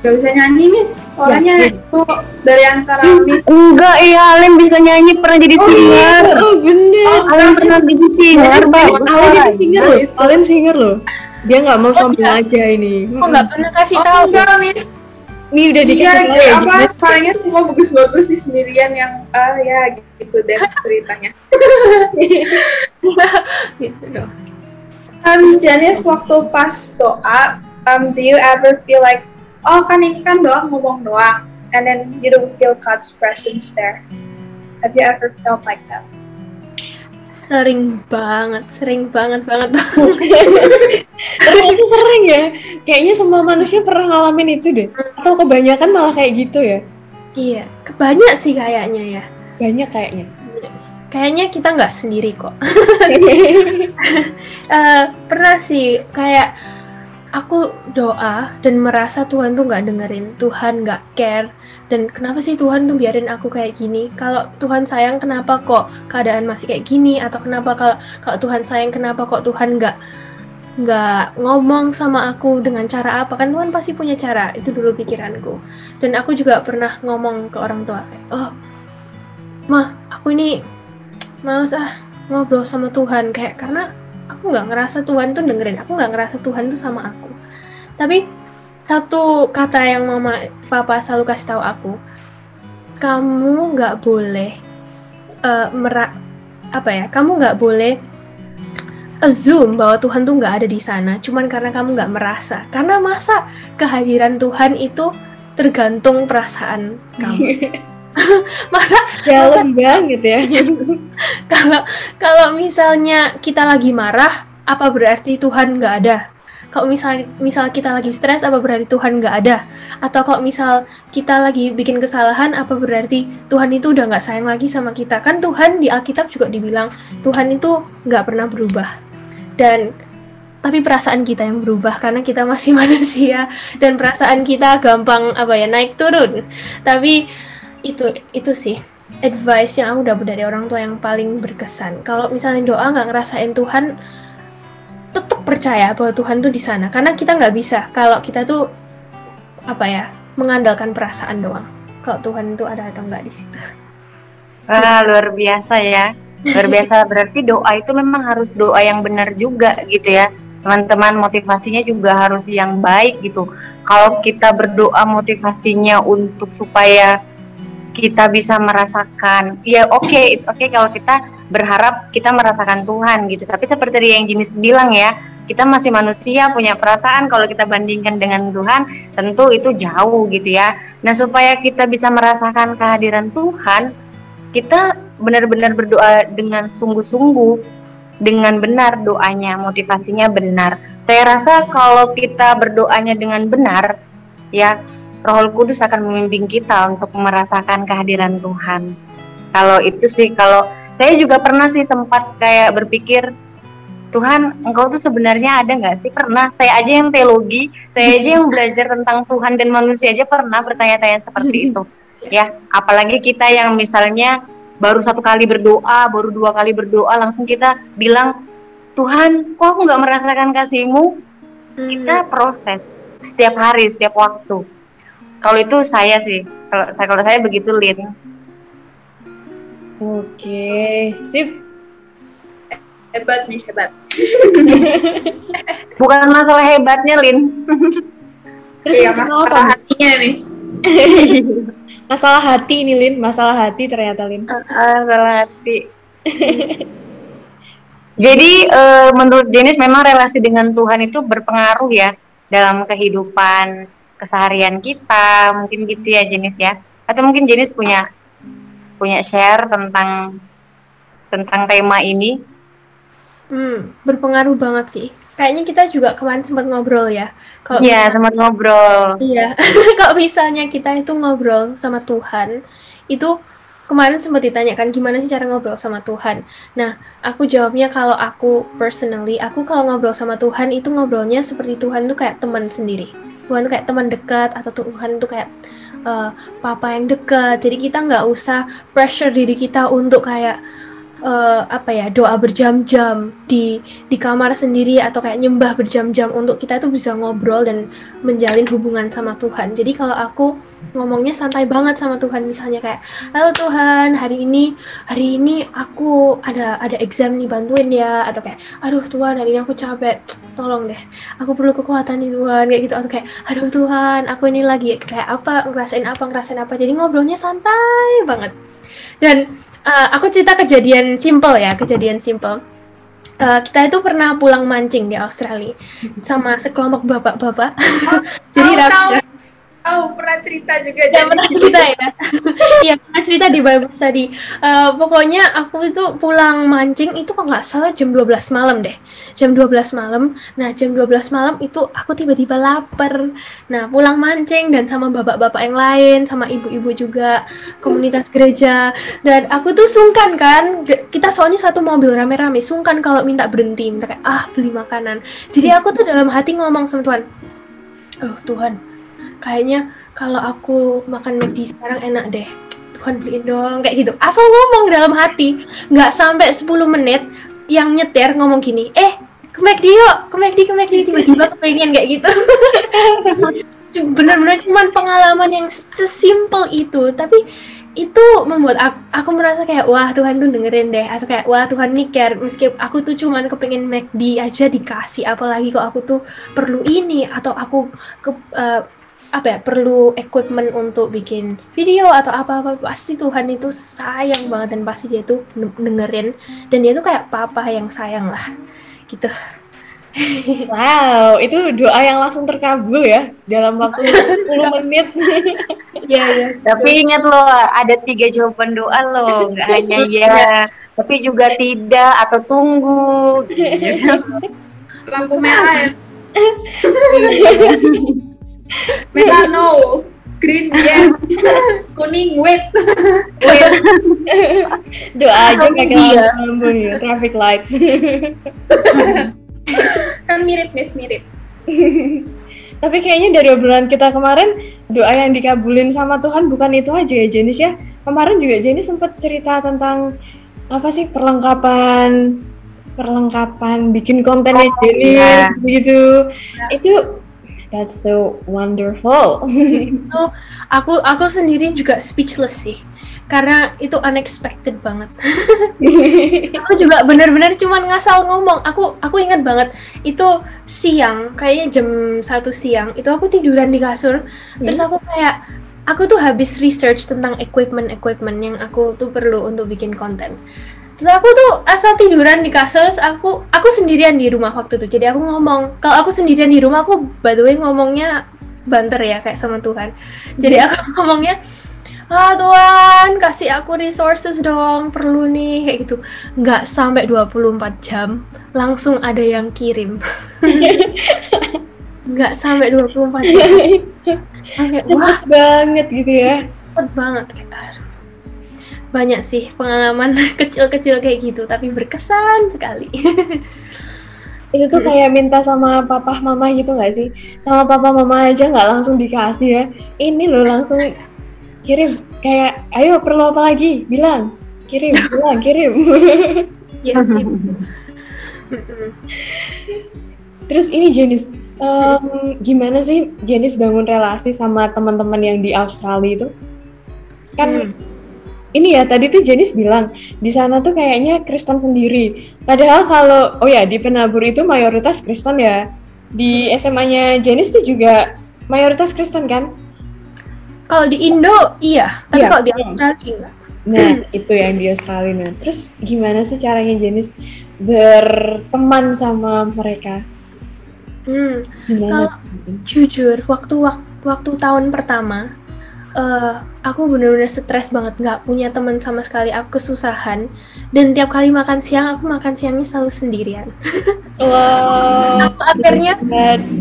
Gak bisa nyanyi, Miss. Soalnya Ya, itu dari antara Miss. Enggak, iya Alim bisa nyanyi, pernah jadi singer. Oh bener. Alim pernah jadi singer. Alim suaranya. singer loh. Alim singer loh. Dia nggak mau sombong iya. aja ini. Kok nggak pernah kasih Oh, tahu? enggak, Miss. Ini udah Iya, dikasih tahu ya. apa suaranya semua bagus-bagus di sendirian yang ah ya gitu deh ceritanya. Gitu dong. Um, Janice waktu pas doa, um, do you ever feel like, oh kan ini kan doa ngomong doang, and then you don't feel God's presence there? Have you ever felt like that? Sering banget, sering banget banget. Ternyata sering ya. Kayaknya semua manusia pernah ngalamin itu deh. Atau kebanyakan malah kayak gitu ya. iya, kebanyak sih kayaknya ya. Banyak kayaknya. Kayaknya kita nggak sendiri kok. Eh, pernah sih kayak aku doa dan merasa Tuhan tuh nggak dengerin, Tuhan nggak care. Dan kenapa sih Tuhan tuh biarin aku kayak gini? Kalau Tuhan sayang kenapa kok keadaan masih kayak gini? Atau kenapa kalau kalau Tuhan sayang kenapa kok Tuhan nggak nggak ngomong sama aku dengan cara apa? Kan Tuhan pasti punya cara. Itu dulu pikiranku. Dan aku juga pernah ngomong ke orang tua kayak, oh, mah aku ini males ah ngobrol sama Tuhan kayak karena aku nggak ngerasa Tuhan tuh dengerin aku nggak ngerasa Tuhan tuh sama aku. Tapi satu kata yang mama papa selalu kasih tahu aku kamu nggak boleh eh, mera apa ya kamu nggak boleh assume bahwa Tuhan tuh nggak ada di sana cuman karena kamu nggak merasa. Karena masa kehadiran Tuhan itu tergantung perasaan kamu masa Dalam banget ya. kalau kalau misalnya kita lagi marah apa berarti Tuhan nggak ada? Kalau misal misal kita lagi stres apa berarti Tuhan nggak ada? Atau kalau misal kita lagi bikin kesalahan apa berarti Tuhan itu udah nggak sayang lagi sama kita? Kan Tuhan di Alkitab juga dibilang Tuhan itu nggak pernah berubah. Dan tapi perasaan kita yang berubah karena kita masih manusia dan perasaan kita gampang apa ya naik turun. Tapi itu itu sih advice yang aku dapat dari orang tua yang paling berkesan. Kalau misalnya doa nggak ngerasain Tuhan, tetap percaya bahwa Tuhan tuh di sana. Karena kita nggak bisa kalau kita tuh apa ya mengandalkan perasaan doang. Kalau Tuhan itu ada atau nggak di situ. Wah, luar biasa ya. Luar biasa berarti doa itu memang harus doa yang benar juga gitu ya. Teman-teman motivasinya juga harus yang baik gitu. Kalau kita berdoa motivasinya untuk supaya kita bisa merasakan, ya oke, it's oke kalau kita berharap kita merasakan Tuhan gitu. Tapi seperti yang jenis bilang ya, kita masih manusia punya perasaan kalau kita bandingkan dengan Tuhan, tentu itu jauh gitu ya. Nah supaya kita bisa merasakan kehadiran Tuhan, kita benar-benar berdoa dengan sungguh-sungguh, dengan benar doanya, motivasinya benar. Saya rasa kalau kita berdoanya dengan benar, ya Roh Kudus akan membimbing kita untuk merasakan kehadiran Tuhan. Kalau itu sih, kalau saya juga pernah sih sempat kayak berpikir, Tuhan, engkau tuh sebenarnya ada nggak sih? Pernah. Saya aja yang teologi, saya aja yang belajar tentang Tuhan dan manusia aja pernah bertanya-tanya seperti itu. Ya, apalagi kita yang misalnya baru satu kali berdoa, baru dua kali berdoa, langsung kita bilang, Tuhan, kok aku nggak merasakan kasihmu? Kita proses setiap hari, setiap waktu. Kalau itu saya sih, kalau saya kalau saya begitu Lin. Oke, sip. Hebat, Miss, hebat. Bukan masalah hebatnya Lin. Terus Iya, masalah apa? masalah hatinya, Miss. Masalah hati ini, Lin. Masalah hati ternyata, Lin. Ah, salah hati. Jadi eh, menurut Jenis memang relasi dengan Tuhan itu berpengaruh ya dalam kehidupan keseharian kita, mungkin gitu ya jenis ya. Atau mungkin jenis punya punya share tentang tentang tema ini. Hmm, berpengaruh banget sih. Kayaknya kita juga kemarin sempat ngobrol ya. Kalau Iya, sempat ngobrol. Iya. Kalau misalnya kita itu ngobrol sama Tuhan, itu kemarin sempat ditanyakan gimana sih cara ngobrol sama Tuhan. Nah, aku jawabnya kalau aku personally, aku kalau ngobrol sama Tuhan itu ngobrolnya seperti Tuhan tuh kayak teman sendiri. Tuhan tuh kayak teman dekat atau Tuhan tuh kayak uh, papa yang dekat. Jadi kita nggak usah pressure diri kita untuk kayak uh, apa ya doa berjam-jam di di kamar sendiri atau kayak nyembah berjam-jam untuk kita itu bisa ngobrol dan menjalin hubungan sama Tuhan. Jadi kalau aku ngomongnya santai banget sama Tuhan misalnya kayak halo Tuhan hari ini hari ini aku ada ada exam nih bantuin ya atau kayak aduh Tuhan hari ini aku capek tolong deh aku perlu kekuatan nih Tuhan kayak gitu atau kayak aduh Tuhan aku ini lagi kayak apa ngerasain apa ngerasain apa jadi ngobrolnya santai banget dan uh, aku cerita kejadian simple ya, kejadian simple. Uh, kita itu pernah pulang mancing di Australia sama sekelompok bapak-bapak. Jadi tahu, Oh, pernah cerita juga. Ya, pernah cerita ya. Iya, pernah cerita di Bible study. Uh, pokoknya aku itu pulang mancing itu kok nggak salah jam 12 malam deh. Jam 12 malam. Nah, jam 12 malam itu aku tiba-tiba lapar. Nah, pulang mancing dan sama bapak-bapak yang lain, sama ibu-ibu juga, komunitas gereja. Dan aku tuh sungkan kan, kita soalnya satu mobil rame-rame, sungkan kalau minta berhenti, minta kayak, ah beli makanan. Jadi aku tuh dalam hati ngomong sama Tuhan, oh Tuhan, kayaknya kalau aku makan McD sekarang enak deh. Tuhan beliin dong kayak gitu. Asal ngomong dalam hati nggak sampai 10 menit yang nyetir ngomong gini eh ke McD yuk ke McD ke McD tiba-tiba kepengen kayak gitu. Benar-benar cuman pengalaman yang sesimpel itu. Tapi itu membuat aku, aku merasa kayak wah Tuhan tuh dengerin deh. Atau kayak wah Tuhan nih care meski aku tuh cuman kepengen McD aja dikasih. Apalagi kok aku tuh perlu ini atau aku ke uh, apa ya perlu equipment untuk bikin video atau apa-apa pasti Tuhan itu sayang banget dan pasti dia tuh dengerin dan dia tuh kayak papa yang sayang lah gitu. Wow, itu doa yang langsung terkabul ya dalam waktu 10 menit. Iya, iya. Tapi ingat loh, ada tiga jawaban doa loh, nggak hanya ya, tapi juga tidak atau tunggu. Lampu merah ya. Merah no. Green yes. Kuning wait. Doa aja pakai lampu ya, traffic lights. kan mirip Miss mirip. Tapi kayaknya dari obrolan kita kemarin doa yang dikabulin sama Tuhan bukan itu aja ya Jenis ya. Kemarin juga Jenis sempat cerita tentang apa sih perlengkapan perlengkapan bikin kontennya oh, Jenis iya. gitu. Ya. Itu That's so wonderful. itu aku aku sendiri juga speechless sih. Karena itu unexpected banget. aku juga benar-benar cuman ngasal ngomong. Aku aku ingat banget itu siang, kayaknya jam satu siang. Itu aku tiduran di kasur. Hmm. Terus aku kayak aku tuh habis research tentang equipment-equipment yang aku tuh perlu untuk bikin konten. Terus aku tuh asal tiduran di kasur, aku aku sendirian di rumah waktu itu. Jadi aku ngomong, kalau aku sendirian di rumah aku by the way ngomongnya banter ya kayak sama Tuhan. Jadi aku ngomongnya ah Tuhan kasih aku resources dong perlu nih kayak gitu. Nggak sampai 24 jam langsung ada yang kirim. Nggak sampai 24 jam. Kayak wah. banget gitu ya. Cepet banget kayak aduh banyak sih pengalaman kecil-kecil kayak gitu tapi berkesan sekali. Itu tuh kayak minta sama papa mama gitu nggak sih? Sama papa mama aja nggak langsung dikasih ya. Ini loh langsung kirim. Kayak ayo perlu apa lagi? Bilang. Kirim bilang kirim. Ya sih. Terus ini jenis um, gimana sih jenis bangun relasi sama teman-teman yang di Australia itu? Kan hmm ini ya tadi tuh Jenis bilang di sana tuh kayaknya Kristen sendiri. Padahal kalau oh ya di Penabur itu mayoritas Kristen ya. Di SMA-nya Jenis tuh juga mayoritas Kristen kan? Kalau di Indo iya, tapi iya, kalau di Australia enggak. Nah, itu yang di Australia. Nah, terus gimana sih caranya Jenis berteman sama mereka? Hmm, kalau jujur waktu waktu waktu tahun pertama uh, aku bener-bener stres banget nggak punya teman sama sekali aku kesusahan. Dan tiap kali makan siang aku makan siangnya selalu sendirian. Wow. Aku akhirnya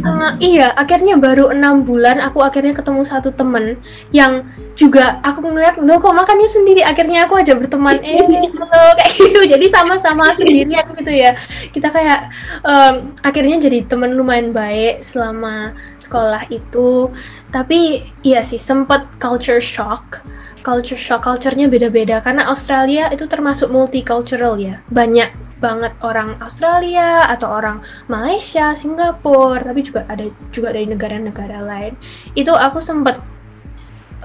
uh, iya akhirnya baru enam bulan aku akhirnya ketemu satu temen yang juga aku ngeliat lo kok makannya sendiri? Akhirnya aku aja berteman eh halo kayak gitu. Jadi sama-sama sendirian gitu ya. Kita kayak um, akhirnya jadi temen lumayan baik selama sekolah itu. Tapi iya sih sempet culture shock culture shock culturenya beda-beda. Karena Australia itu termasuk multicultural ya. Banyak banget orang Australia atau orang Malaysia, Singapura, tapi juga ada juga dari negara-negara lain. Itu aku sempat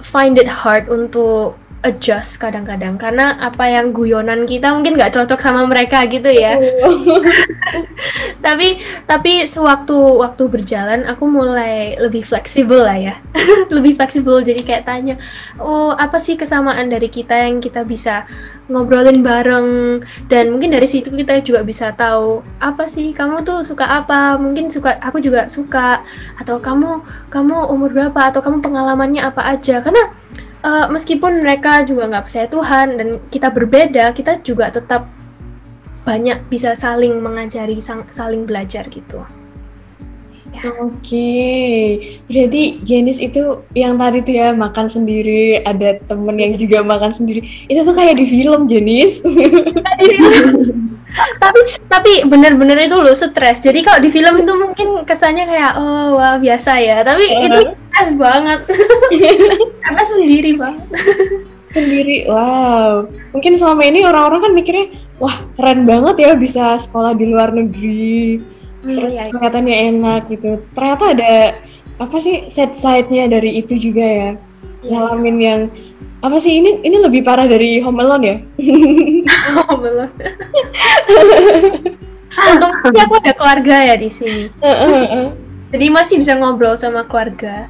find it hard untuk adjust kadang-kadang karena apa yang guyonan kita mungkin nggak cocok sama mereka gitu ya. tapi tapi sewaktu waktu berjalan aku mulai lebih fleksibel lah ya. lebih fleksibel jadi kayak tanya, "Oh, apa sih kesamaan dari kita yang kita bisa ngobrolin bareng dan mungkin dari situ kita juga bisa tahu apa sih kamu tuh suka apa? Mungkin suka aku juga suka atau kamu kamu umur berapa atau kamu pengalamannya apa aja?" Karena uh, meskipun mereka juga nggak percaya Tuhan dan kita berbeda, kita juga tetap banyak bisa saling mengajari, saling belajar gitu. Ya. Oke, okay. berarti jenis itu yang tadi tuh ya makan sendiri, ada temen yang juga makan sendiri. Itu tuh kayak di film jenis. tapi tapi bener-bener itu lo stres. Jadi kalau di film itu mungkin kesannya kayak oh wah biasa ya. Tapi uh -huh. itu stres banget. Karena sendiri banget. Sendiri wow. Mungkin selama ini orang-orang kan mikirnya wah keren banget ya bisa sekolah di luar negeri. Hmm, terus iya, iya. kelihatannya enak gitu. Ternyata ada apa sih set side-nya dari itu juga ya. Iya. ngalamin yang apa sih ini ini lebih parah dari Home Alone ya? Home Alone. Untungnya aku ada keluarga ya di sini. Jadi masih bisa ngobrol sama keluarga.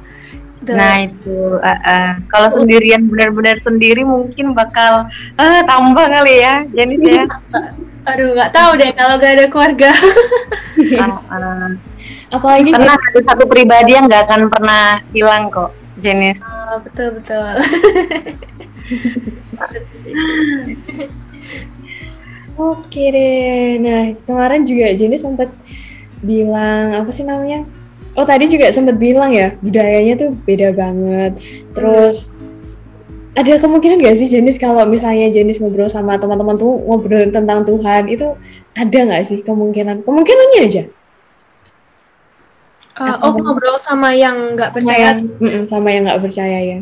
Tuh. Nah itu, uh, uh. kalau sendirian benar-benar sendiri mungkin bakal uh, tambah kali ya, jadi ya. Aduh nggak tahu deh kalau gak ada keluarga. uh, uh. Apalagi pernah ada satu pribadi yang nggak akan pernah hilang kok jenis. Oh, betul betul. Oke deh. Nah kemarin juga jenis sempat bilang apa sih namanya? Oh tadi juga sempat bilang ya budayanya tuh beda banget. Terus ada kemungkinan gak sih jenis kalau misalnya jenis ngobrol sama teman-teman tuh ngobrol tentang Tuhan itu ada nggak sih kemungkinan? Kemungkinannya aja. Uh, oh ngobrol sama yang nggak percaya? Sama, sama yang nggak percaya ya.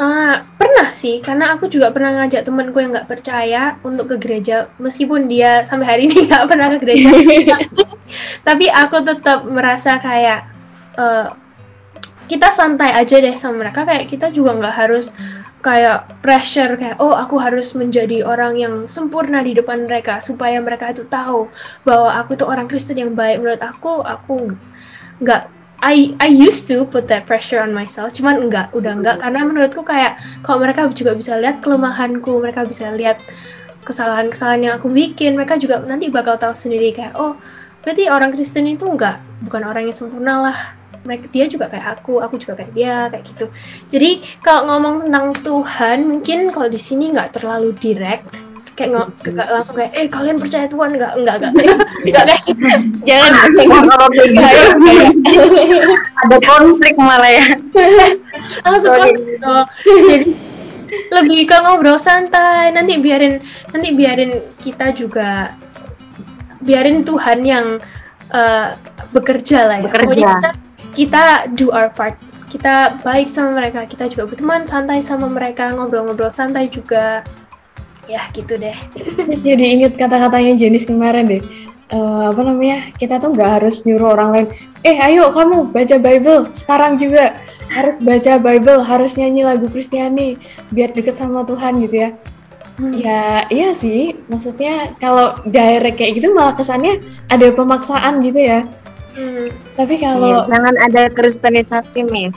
Uh, pernah sih, karena aku juga pernah ngajak temanku yang nggak percaya untuk ke gereja, meskipun dia sampai hari ini nggak pernah ke gereja. tapi aku tetap merasa kayak uh, kita santai aja deh sama mereka, kayak kita juga nggak harus kayak pressure kayak oh aku harus menjadi orang yang sempurna di depan mereka supaya mereka itu tahu bahwa aku tuh orang Kristen yang baik menurut aku aku nggak I I used to put that pressure on myself, cuman enggak, udah enggak karena menurutku kayak kalau mereka juga bisa lihat kelemahanku, mereka bisa lihat kesalahan-kesalahan yang aku bikin, mereka juga nanti bakal tahu sendiri kayak oh berarti orang Kristen itu enggak bukan orang yang sempurna lah. Mereka dia juga kayak aku, aku juga kayak dia kayak gitu. Jadi kalau ngomong tentang Tuhan mungkin kalau di sini nggak terlalu direct, kayak nggak nggak langsung kayak eh kalian percaya Tuhan nggak nggak nggak nggak kayak jangan ada konflik malah ya langsung gitu jadi lebih ke ngobrol santai nanti biarin nanti biarin kita juga biarin Tuhan yang uh, bekerja lah ya bekerja. pokoknya kita kita do our part kita baik sama mereka kita juga berteman santai sama mereka ngobrol-ngobrol santai juga ya gitu deh. Jadi inget kata-katanya Jenis kemarin deh. Uh, apa namanya? Kita tuh nggak harus nyuruh orang lain. Eh ayo kamu baca Bible sekarang juga. Harus baca Bible harus nyanyi lagu Kristiani biar deket sama Tuhan gitu ya. Hmm. ya iya sih. Maksudnya kalau direct kayak gitu malah kesannya ada pemaksaan gitu ya. Hmm. tapi kalau ya, jangan ada kristenisasi nih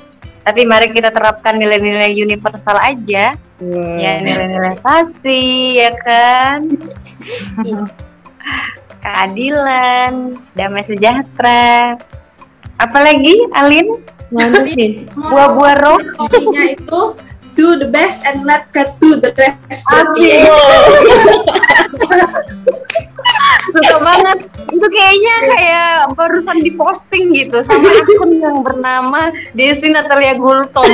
tapi mari kita terapkan nilai-nilai universal aja wow. ya nilai-nilai kasih ya kan keadilan damai sejahtera Apalagi Alin? Buah-buah roh. Intinya itu do the best and let God do the rest. Asik. Suka banget. Itu kayaknya kayak barusan diposting gitu sama akun yang bernama Desi Natalia Gultom.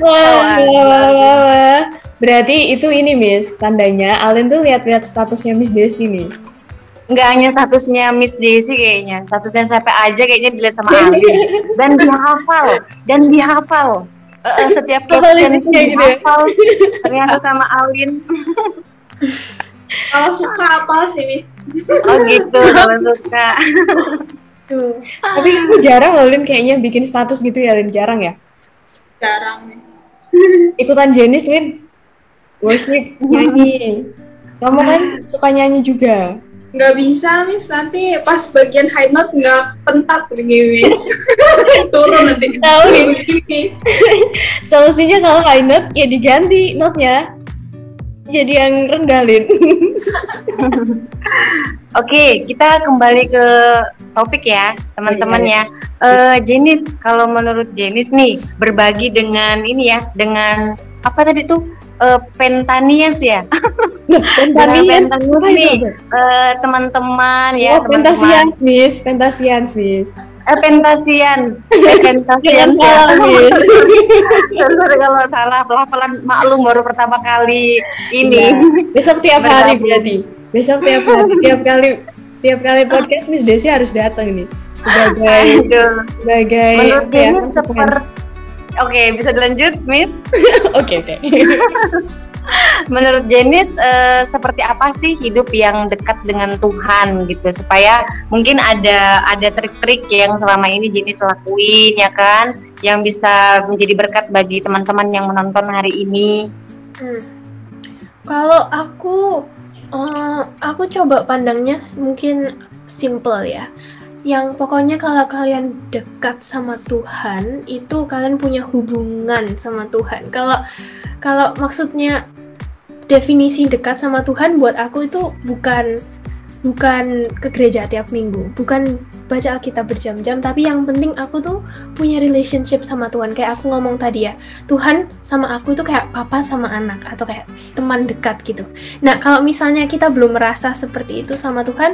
Wah, wah, wah, wah. Berarti itu ini Miss, tandanya Alin tuh lihat-lihat statusnya Miss Desi nih. Nggak hanya statusnya Miss Desi kayaknya, statusnya siapa aja kayaknya dilihat sama Alin dan dihafal dan dihafal. Eh, setiap caption itu Kayak gitu ya? ternyata sama Alin. Kalau suka apa sih, Mi? Oh gitu kalau suka. Tuh. Tapi aku jarang loh Lin kayaknya bikin status gitu ya Lin, jarang ya? Jarang, Miss. Ikutan Jenis Lin, worship, nyanyi. Kamu kan suka nyanyi juga. Nggak bisa, Miss. Nanti pas bagian high note nggak pentat begini, Miss. Turun nanti. Tahu nih, Begini. solusinya kalau high note ya diganti note-nya. Jadi yang rendah Lin. Oke, kita kembali ke topik ya, teman-teman ya. Eh Jenis, kalau menurut Jenis nih, berbagi dengan ini ya, dengan apa tadi tuh? Eh, Pentanias ya. Pentasian, Pentanias nih, eh, teman-teman ya, Oh, teman-teman. Pentasians, Miss. Pentasians, Miss. Eh, Pentasians. Eh, Pentasians ya. kalau salah, pelan-pelan maklum baru pertama kali ini. Iya. Besok tiap hari Bergabung. berarti. Besok tiap hari, tiap kali tiap kali podcast Miss Desi harus datang nih sebagai Aduh. sebagai Menurut ya, konsekuen. seperti Oke, bisa dilanjut, Miss? Oke oke. Menurut Jenis eh, seperti apa sih hidup yang dekat dengan Tuhan gitu supaya mungkin ada ada trik-trik yang selama ini Jenis lakuin ya kan yang bisa menjadi berkat bagi teman-teman yang menonton hari ini. Hmm. Kalau aku, eh, aku coba pandangnya mungkin simple ya. Yang pokoknya kalau kalian dekat sama Tuhan, itu kalian punya hubungan sama Tuhan. Kalau kalau maksudnya definisi dekat sama Tuhan buat aku itu bukan bukan ke gereja tiap minggu, bukan baca Alkitab berjam-jam, tapi yang penting aku tuh punya relationship sama Tuhan. Kayak aku ngomong tadi ya, Tuhan sama aku itu kayak papa sama anak atau kayak teman dekat gitu. Nah, kalau misalnya kita belum merasa seperti itu sama Tuhan,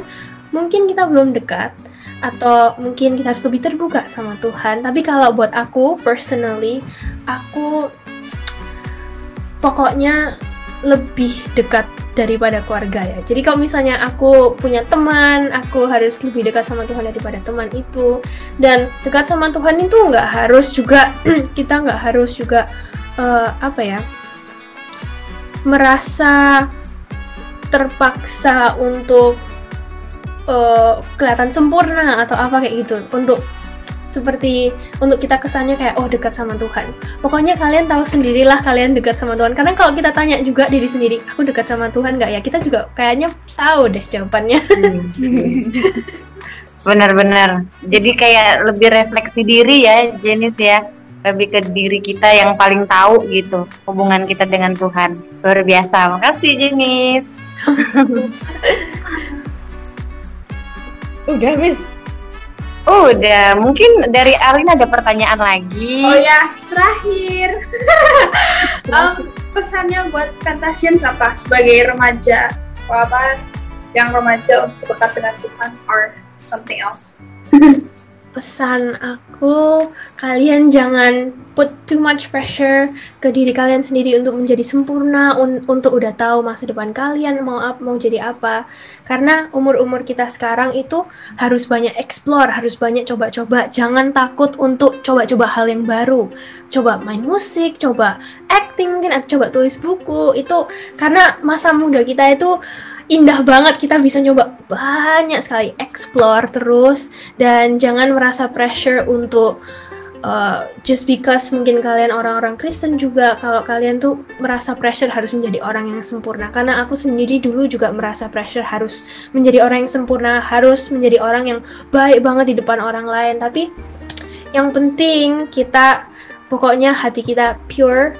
mungkin kita belum dekat atau mungkin kita harus lebih terbuka sama Tuhan. Tapi kalau buat aku personally, aku pokoknya lebih dekat daripada keluarga ya. Jadi kalau misalnya aku punya teman, aku harus lebih dekat sama Tuhan daripada teman itu. Dan dekat sama Tuhan itu nggak harus juga kita nggak harus juga eh, apa ya merasa terpaksa untuk eh, kelihatan sempurna atau apa kayak gitu untuk seperti untuk kita kesannya kayak oh dekat sama Tuhan. Pokoknya kalian tahu sendirilah kalian dekat sama Tuhan. Karena kalau kita tanya juga diri sendiri, aku dekat sama Tuhan nggak ya? Kita juga kayaknya tahu deh jawabannya. Benar-benar. Jadi kayak lebih refleksi diri ya, Jenis ya. Lebih ke diri kita yang paling tahu gitu hubungan kita dengan Tuhan. Luar biasa. Makasih Jenis. Udah Miss. Udah, mungkin dari Alin ada pertanyaan lagi. Oh ya, terakhir. Em, pesannya buat Fantasian apa sebagai remaja? Apa yang remaja untuk dekat dengan Tuhan or something else? Pesan aku, kalian jangan put too much pressure ke diri kalian sendiri untuk menjadi sempurna, un- untuk udah tahu masa depan kalian mau ap- mau jadi apa. Karena umur-umur kita sekarang itu harus banyak explore, harus banyak coba-coba. Jangan takut untuk coba-coba hal yang baru. Coba main musik, coba acting mungkin, coba tulis buku. Itu karena masa muda kita itu indah banget kita bisa nyoba banyak sekali explore terus dan jangan merasa pressure untuk uh, just because mungkin kalian orang-orang Kristen juga kalau kalian tuh merasa pressure harus menjadi orang yang sempurna. Karena aku sendiri dulu juga merasa pressure harus menjadi orang yang sempurna harus menjadi orang yang baik banget di depan orang lain. Tapi yang penting kita pokoknya hati kita pure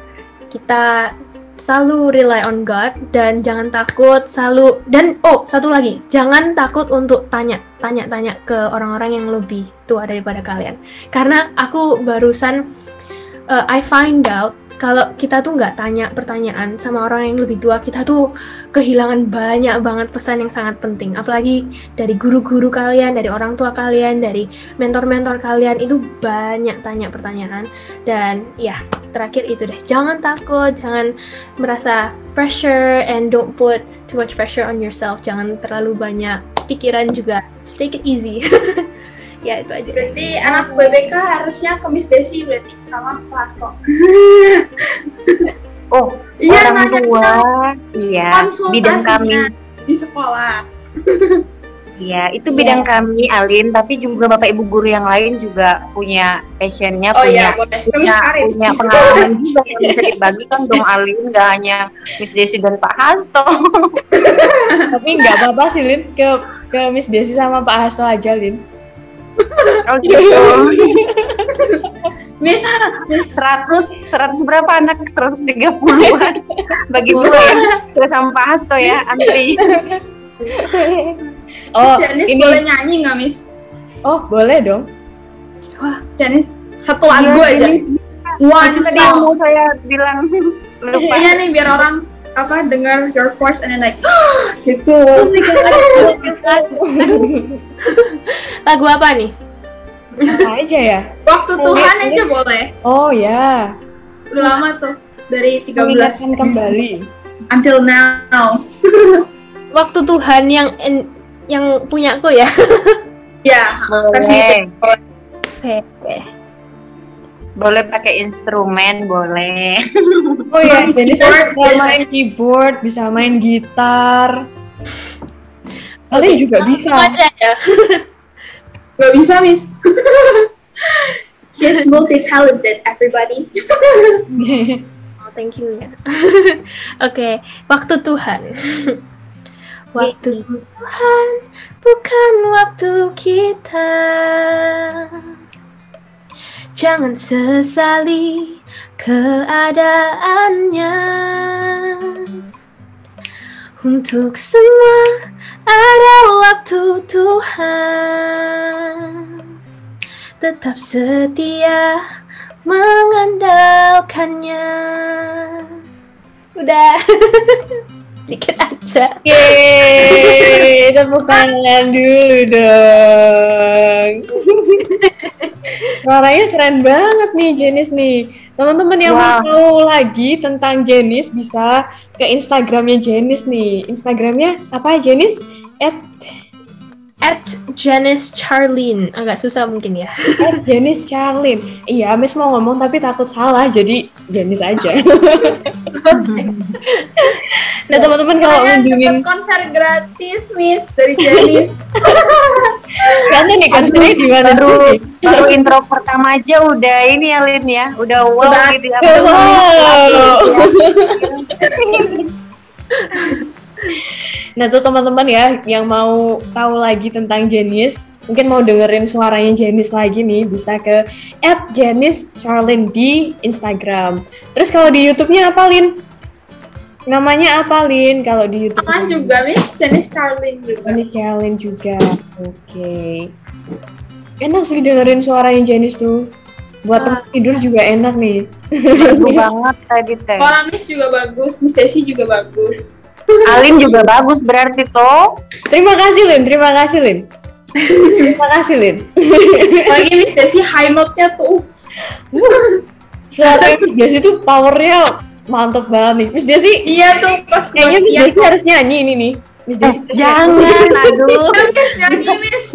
kita selalu rely on God dan jangan takut selalu dan oh satu lagi jangan takut untuk tanya tanya tanya ke orang-orang yang lebih tua daripada kalian. Karena aku barusan uh, I find out kalau kita tuh nggak tanya pertanyaan sama orang yang lebih tua, kita tuh kehilangan banyak banget pesan yang sangat penting. Apalagi dari guru-guru kalian, dari orang tua kalian, dari mentor-mentor kalian itu banyak tanya pertanyaan. Dan ya terakhir itu deh, jangan takut, jangan merasa pressure and don't put too much pressure on yourself. Jangan terlalu banyak pikiran juga. Just take it easy. ya itu aja. Berarti anak BBK harusnya ke Miss Desi berarti sama kelas kok. Oh iya orang nanya tua iya bidang kami. Di sekolah. Iya, itu bidang kami Alin, tapi juga Bapak Ibu guru yang lain juga punya passionnya, oh, punya iya, punya, punya pengalaman juga yang bisa dibagikan dong Alin, nggak hanya Miss Desi dan Pak Hasto. Tapi nggak apa-apa sih Lin, ke ke Miss Desi sama Pak Hasto aja Lin. Oh gitu. Miss, Miss 100, 100 berapa anak? 130-an. Bagi dua ya. Terus sama Pak Hasto ya, antri. Oh, Janis ini boleh nyanyi nggak Miss? Oh, boleh dong. Wah, Janis satu lagu Iya, aja. One Itu tadi yang song. mau saya bilang. Lupa. Iya nih biar orang apa dengar your voice and then like gitu. lagu apa nih Apa aja ya? Waktu Tuhan aja boleh. Oh ya, Udah lama tuh dari 13 mengingatkan kembali. until now. waktu Tuhan yang yang punyaku ya Ya, versi itu. Boleh. Boleh pakai instrumen, boleh. Oh ya, jadi saya bisa main keyboard, bisa main gitar. Kalian juga bisa. Ada ya Gak bisa, Miss. She's multi-talented, everybody. oh, thank you ya oke waktu Tuhan waktu Tuhan bukan waktu kita jangan sesali keadaannya. Untuk semua ada waktu Tuhan. Tetap setia mengandalkannya. Udah dikit aja Yeay, tepuk tangan dulu dong. Suaranya keren banget nih Jenis nih. Teman-teman yang mau tahu lagi tentang Jenis bisa ke Instagramnya Jenis nih. Instagramnya apa Jenis? At, at Janice Charlene agak susah mungkin ya at Jenis Charlene. Iya, Miss mau ngomong tapi takut salah jadi Jenis aja. nah teman-teman kalau Kalian ngunjungin dapat konser gratis, Miss, dari Janis. Kalian nih konsernya di mana Baru, dulu? baru intro pertama aja udah ini ya Lin ya. Udah wow Udah. gitu ya. Wow. Nah tuh teman-teman ya yang mau tahu lagi tentang Jenis, mungkin mau dengerin suaranya Jenis lagi nih bisa ke @jenis_charlene di Instagram. Terus kalau di YouTube-nya apa Lin? Namanya apa Lin kalau di YouTube? Sama juga, Miss, Janis Charlene juga. Jenis Charlene juga. Oke. Enak sih dengerin suaranya Jenis tuh. Buat tempat tidur juga enak nih. Bagus banget tadi teh. Suara Miss juga bagus, Miss Desi juga bagus. Alin juga bagus berarti tuh. Terima kasih Lin, terima kasih Lin. terima kasih Lin. Lagi Miss Desi high note-nya tuh. Suara Miss Desi tuh powernya mantep banget nih. Miss Desi, Iya tuh pas kayaknya Miss Desi harus nyanyi ini nih. Miss Eh, Desi jangan, aduh. Miss nyanyi, Miss.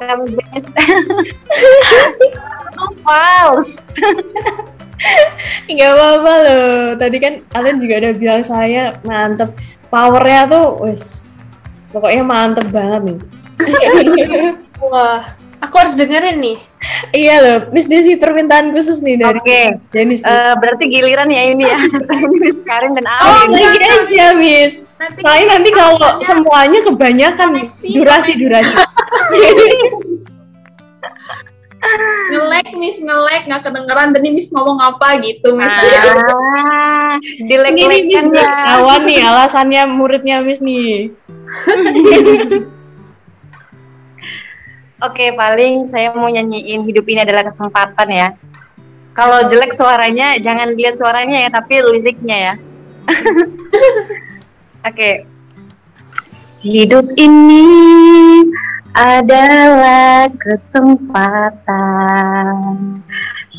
Kamu best. Fals. Gak apa-apa. Tadi kan kalian juga udah bilang saya mantep. Powernya tuh, wes, pokoknya mantep banget nih. wah aku harus dengerin nih iya loh, Miss Desi permintaan khusus nih dari Oke. Jenis. nih. Eh, berarti giliran ya ini ya. Ini Miss Karin dan Oh, Alin. lagi aja, Miss. Nanti nanti kalau semuanya kebanyakan Koneksi, durasi durasi. ngelek Miss ngelek nggak kedengeran tadi Miss ngomong apa gitu Miss Ah, Ini nih Miss ya. kawan nih alasannya muridnya Miss nih. Oke, paling saya mau nyanyiin hidup ini adalah kesempatan ya. Kalau jelek suaranya, jangan lihat suaranya ya, tapi liriknya ya. Oke. Hidup ini adalah kesempatan.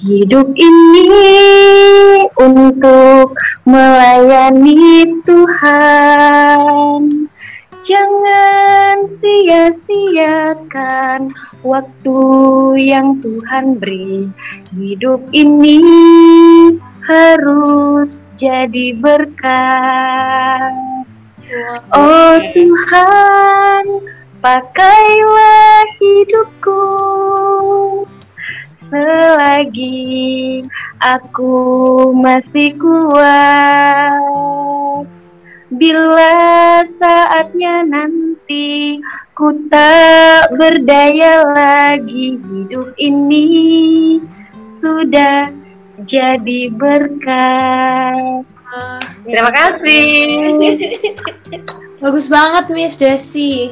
Hidup ini untuk melayani Tuhan. Jangan sia-siakan waktu yang Tuhan beri. Hidup ini harus jadi berkat. Oh Tuhan, pakailah hidupku selagi aku masih kuat. Bila saatnya nanti ku tak berdaya lagi hidup ini sudah jadi berkat. Terima kasih. Bagus banget Miss Desi.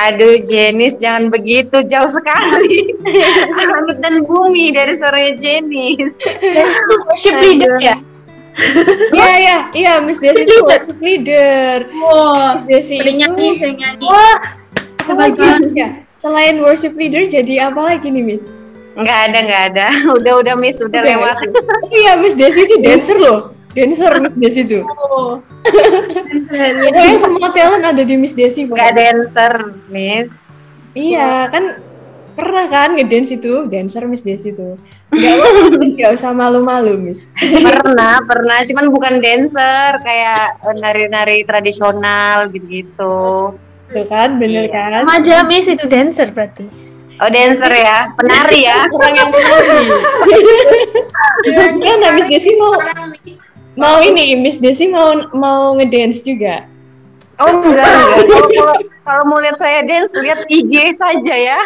Aduh, Jenis jangan begitu jauh sekali. Langit dan bumi dari suaranya Jenis. Worship leader ya? Iya iya iya Miss Desi itu worship leader. Wow. Miss Desi itu nyanyi sering nyanyi Wah, apa lagi ya? Selain worship leader jadi apa lagi nih Miss? Enggak ada, enggak ada. Udah, udah Miss, udah Udah, lewat. Oh iya Miss Desi itu dancer loh. Dancer Miss Desi itu. Oh. Pokoknya semua talent ada di Miss Desi. Enggak pokoknya. dancer, Miss. Iya kan pernah kan ngedance itu dancer Miss Desi itu. Enggak apa-apa, nggak usah malu-malu Miss. Pernah, pernah. Cuman bukan dancer, kayak nari-nari tradisional gitu-gitu. Tuh kan, bener Iya. kan? Sama aja Miss itu dancer berarti. Oh, dancer ya. Penari ya. Orang yang penari. Iya, nah, Miss Desi mau Sekarang, Miss. Mau ini Miss Desi mau mau ngedance juga. Oh, enggak, enggak. Kalau, kalau, kalau mau lihat saya dance, lihat IG saja ya.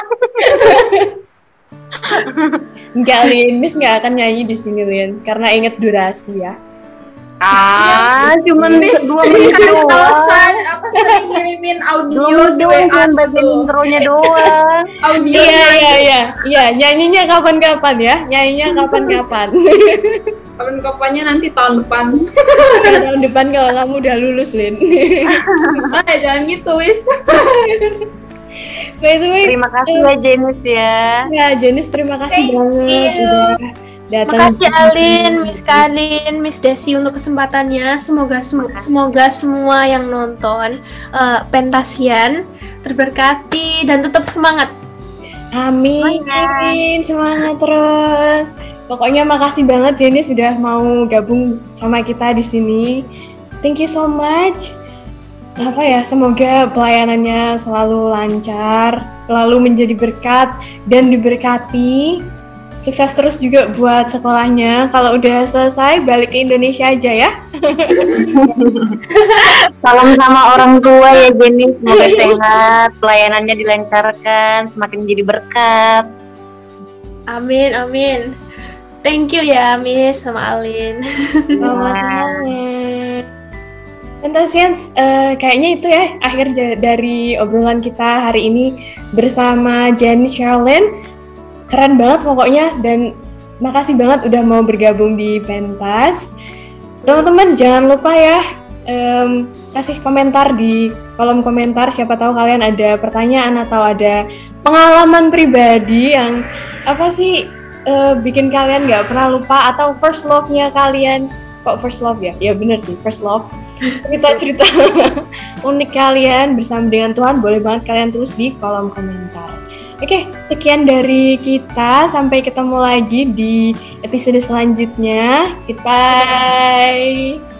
Enggak Lin, Miss nggak akan nyanyi di sini Lin, karena inget durasi ya. Ah, cuman Miss, dua menit kan doang. alasan aku sering ngirimin audio doang, WA cuman bagian intronya doang. audio Iya iya iya, iya nyanyinya kapan-kapan ya, nyanyinya kapan-kapan. kapan-kapannya nanti tahun depan tahun depan kalau kamu udah lulus Lin. ah jangan gitu wis By the way, Terima kasih ya Jenis ya. ya Jenis terima kasih Thank banget you. udah datang. Makasih Alin, Miss Kalin, Miss Desi untuk kesempatannya. Semoga semu- semoga semua yang nonton eh, Pentasian terberkati dan tetap semangat. Amin, semangat terus. Pokoknya makasih banget Jenny sudah mau gabung sama kita di sini. Thank you so much. Apa ya, semoga pelayanannya selalu lancar, selalu menjadi berkat dan diberkati. Sukses terus juga buat sekolahnya. Kalau udah selesai, balik ke Indonesia aja ya. Salam sama orang tua ya Jenis. Semoga sehat, pelayanannya dilancarkan, semakin jadi berkat. Amin, amin. Thank you ya Miss sama Alin. Sama-sama. Pentasians, eh, kayaknya itu ya akhir dari obrolan kita hari ini bersama Jenny Charlene. Keren banget pokoknya dan makasih banget udah mau bergabung di Pentas. Teman-teman jangan lupa ya em, kasih komentar di kolom komentar siapa tahu kalian ada pertanyaan atau ada pengalaman pribadi yang apa sih eh, bikin kalian nggak pernah lupa atau first love-nya kalian kok first love ya? Ya bener sih first love cerita-cerita unik kalian bersama dengan Tuhan boleh banget kalian tulis di kolom komentar. Oke, sekian dari kita. Sampai ketemu lagi di episode selanjutnya. Goodbye.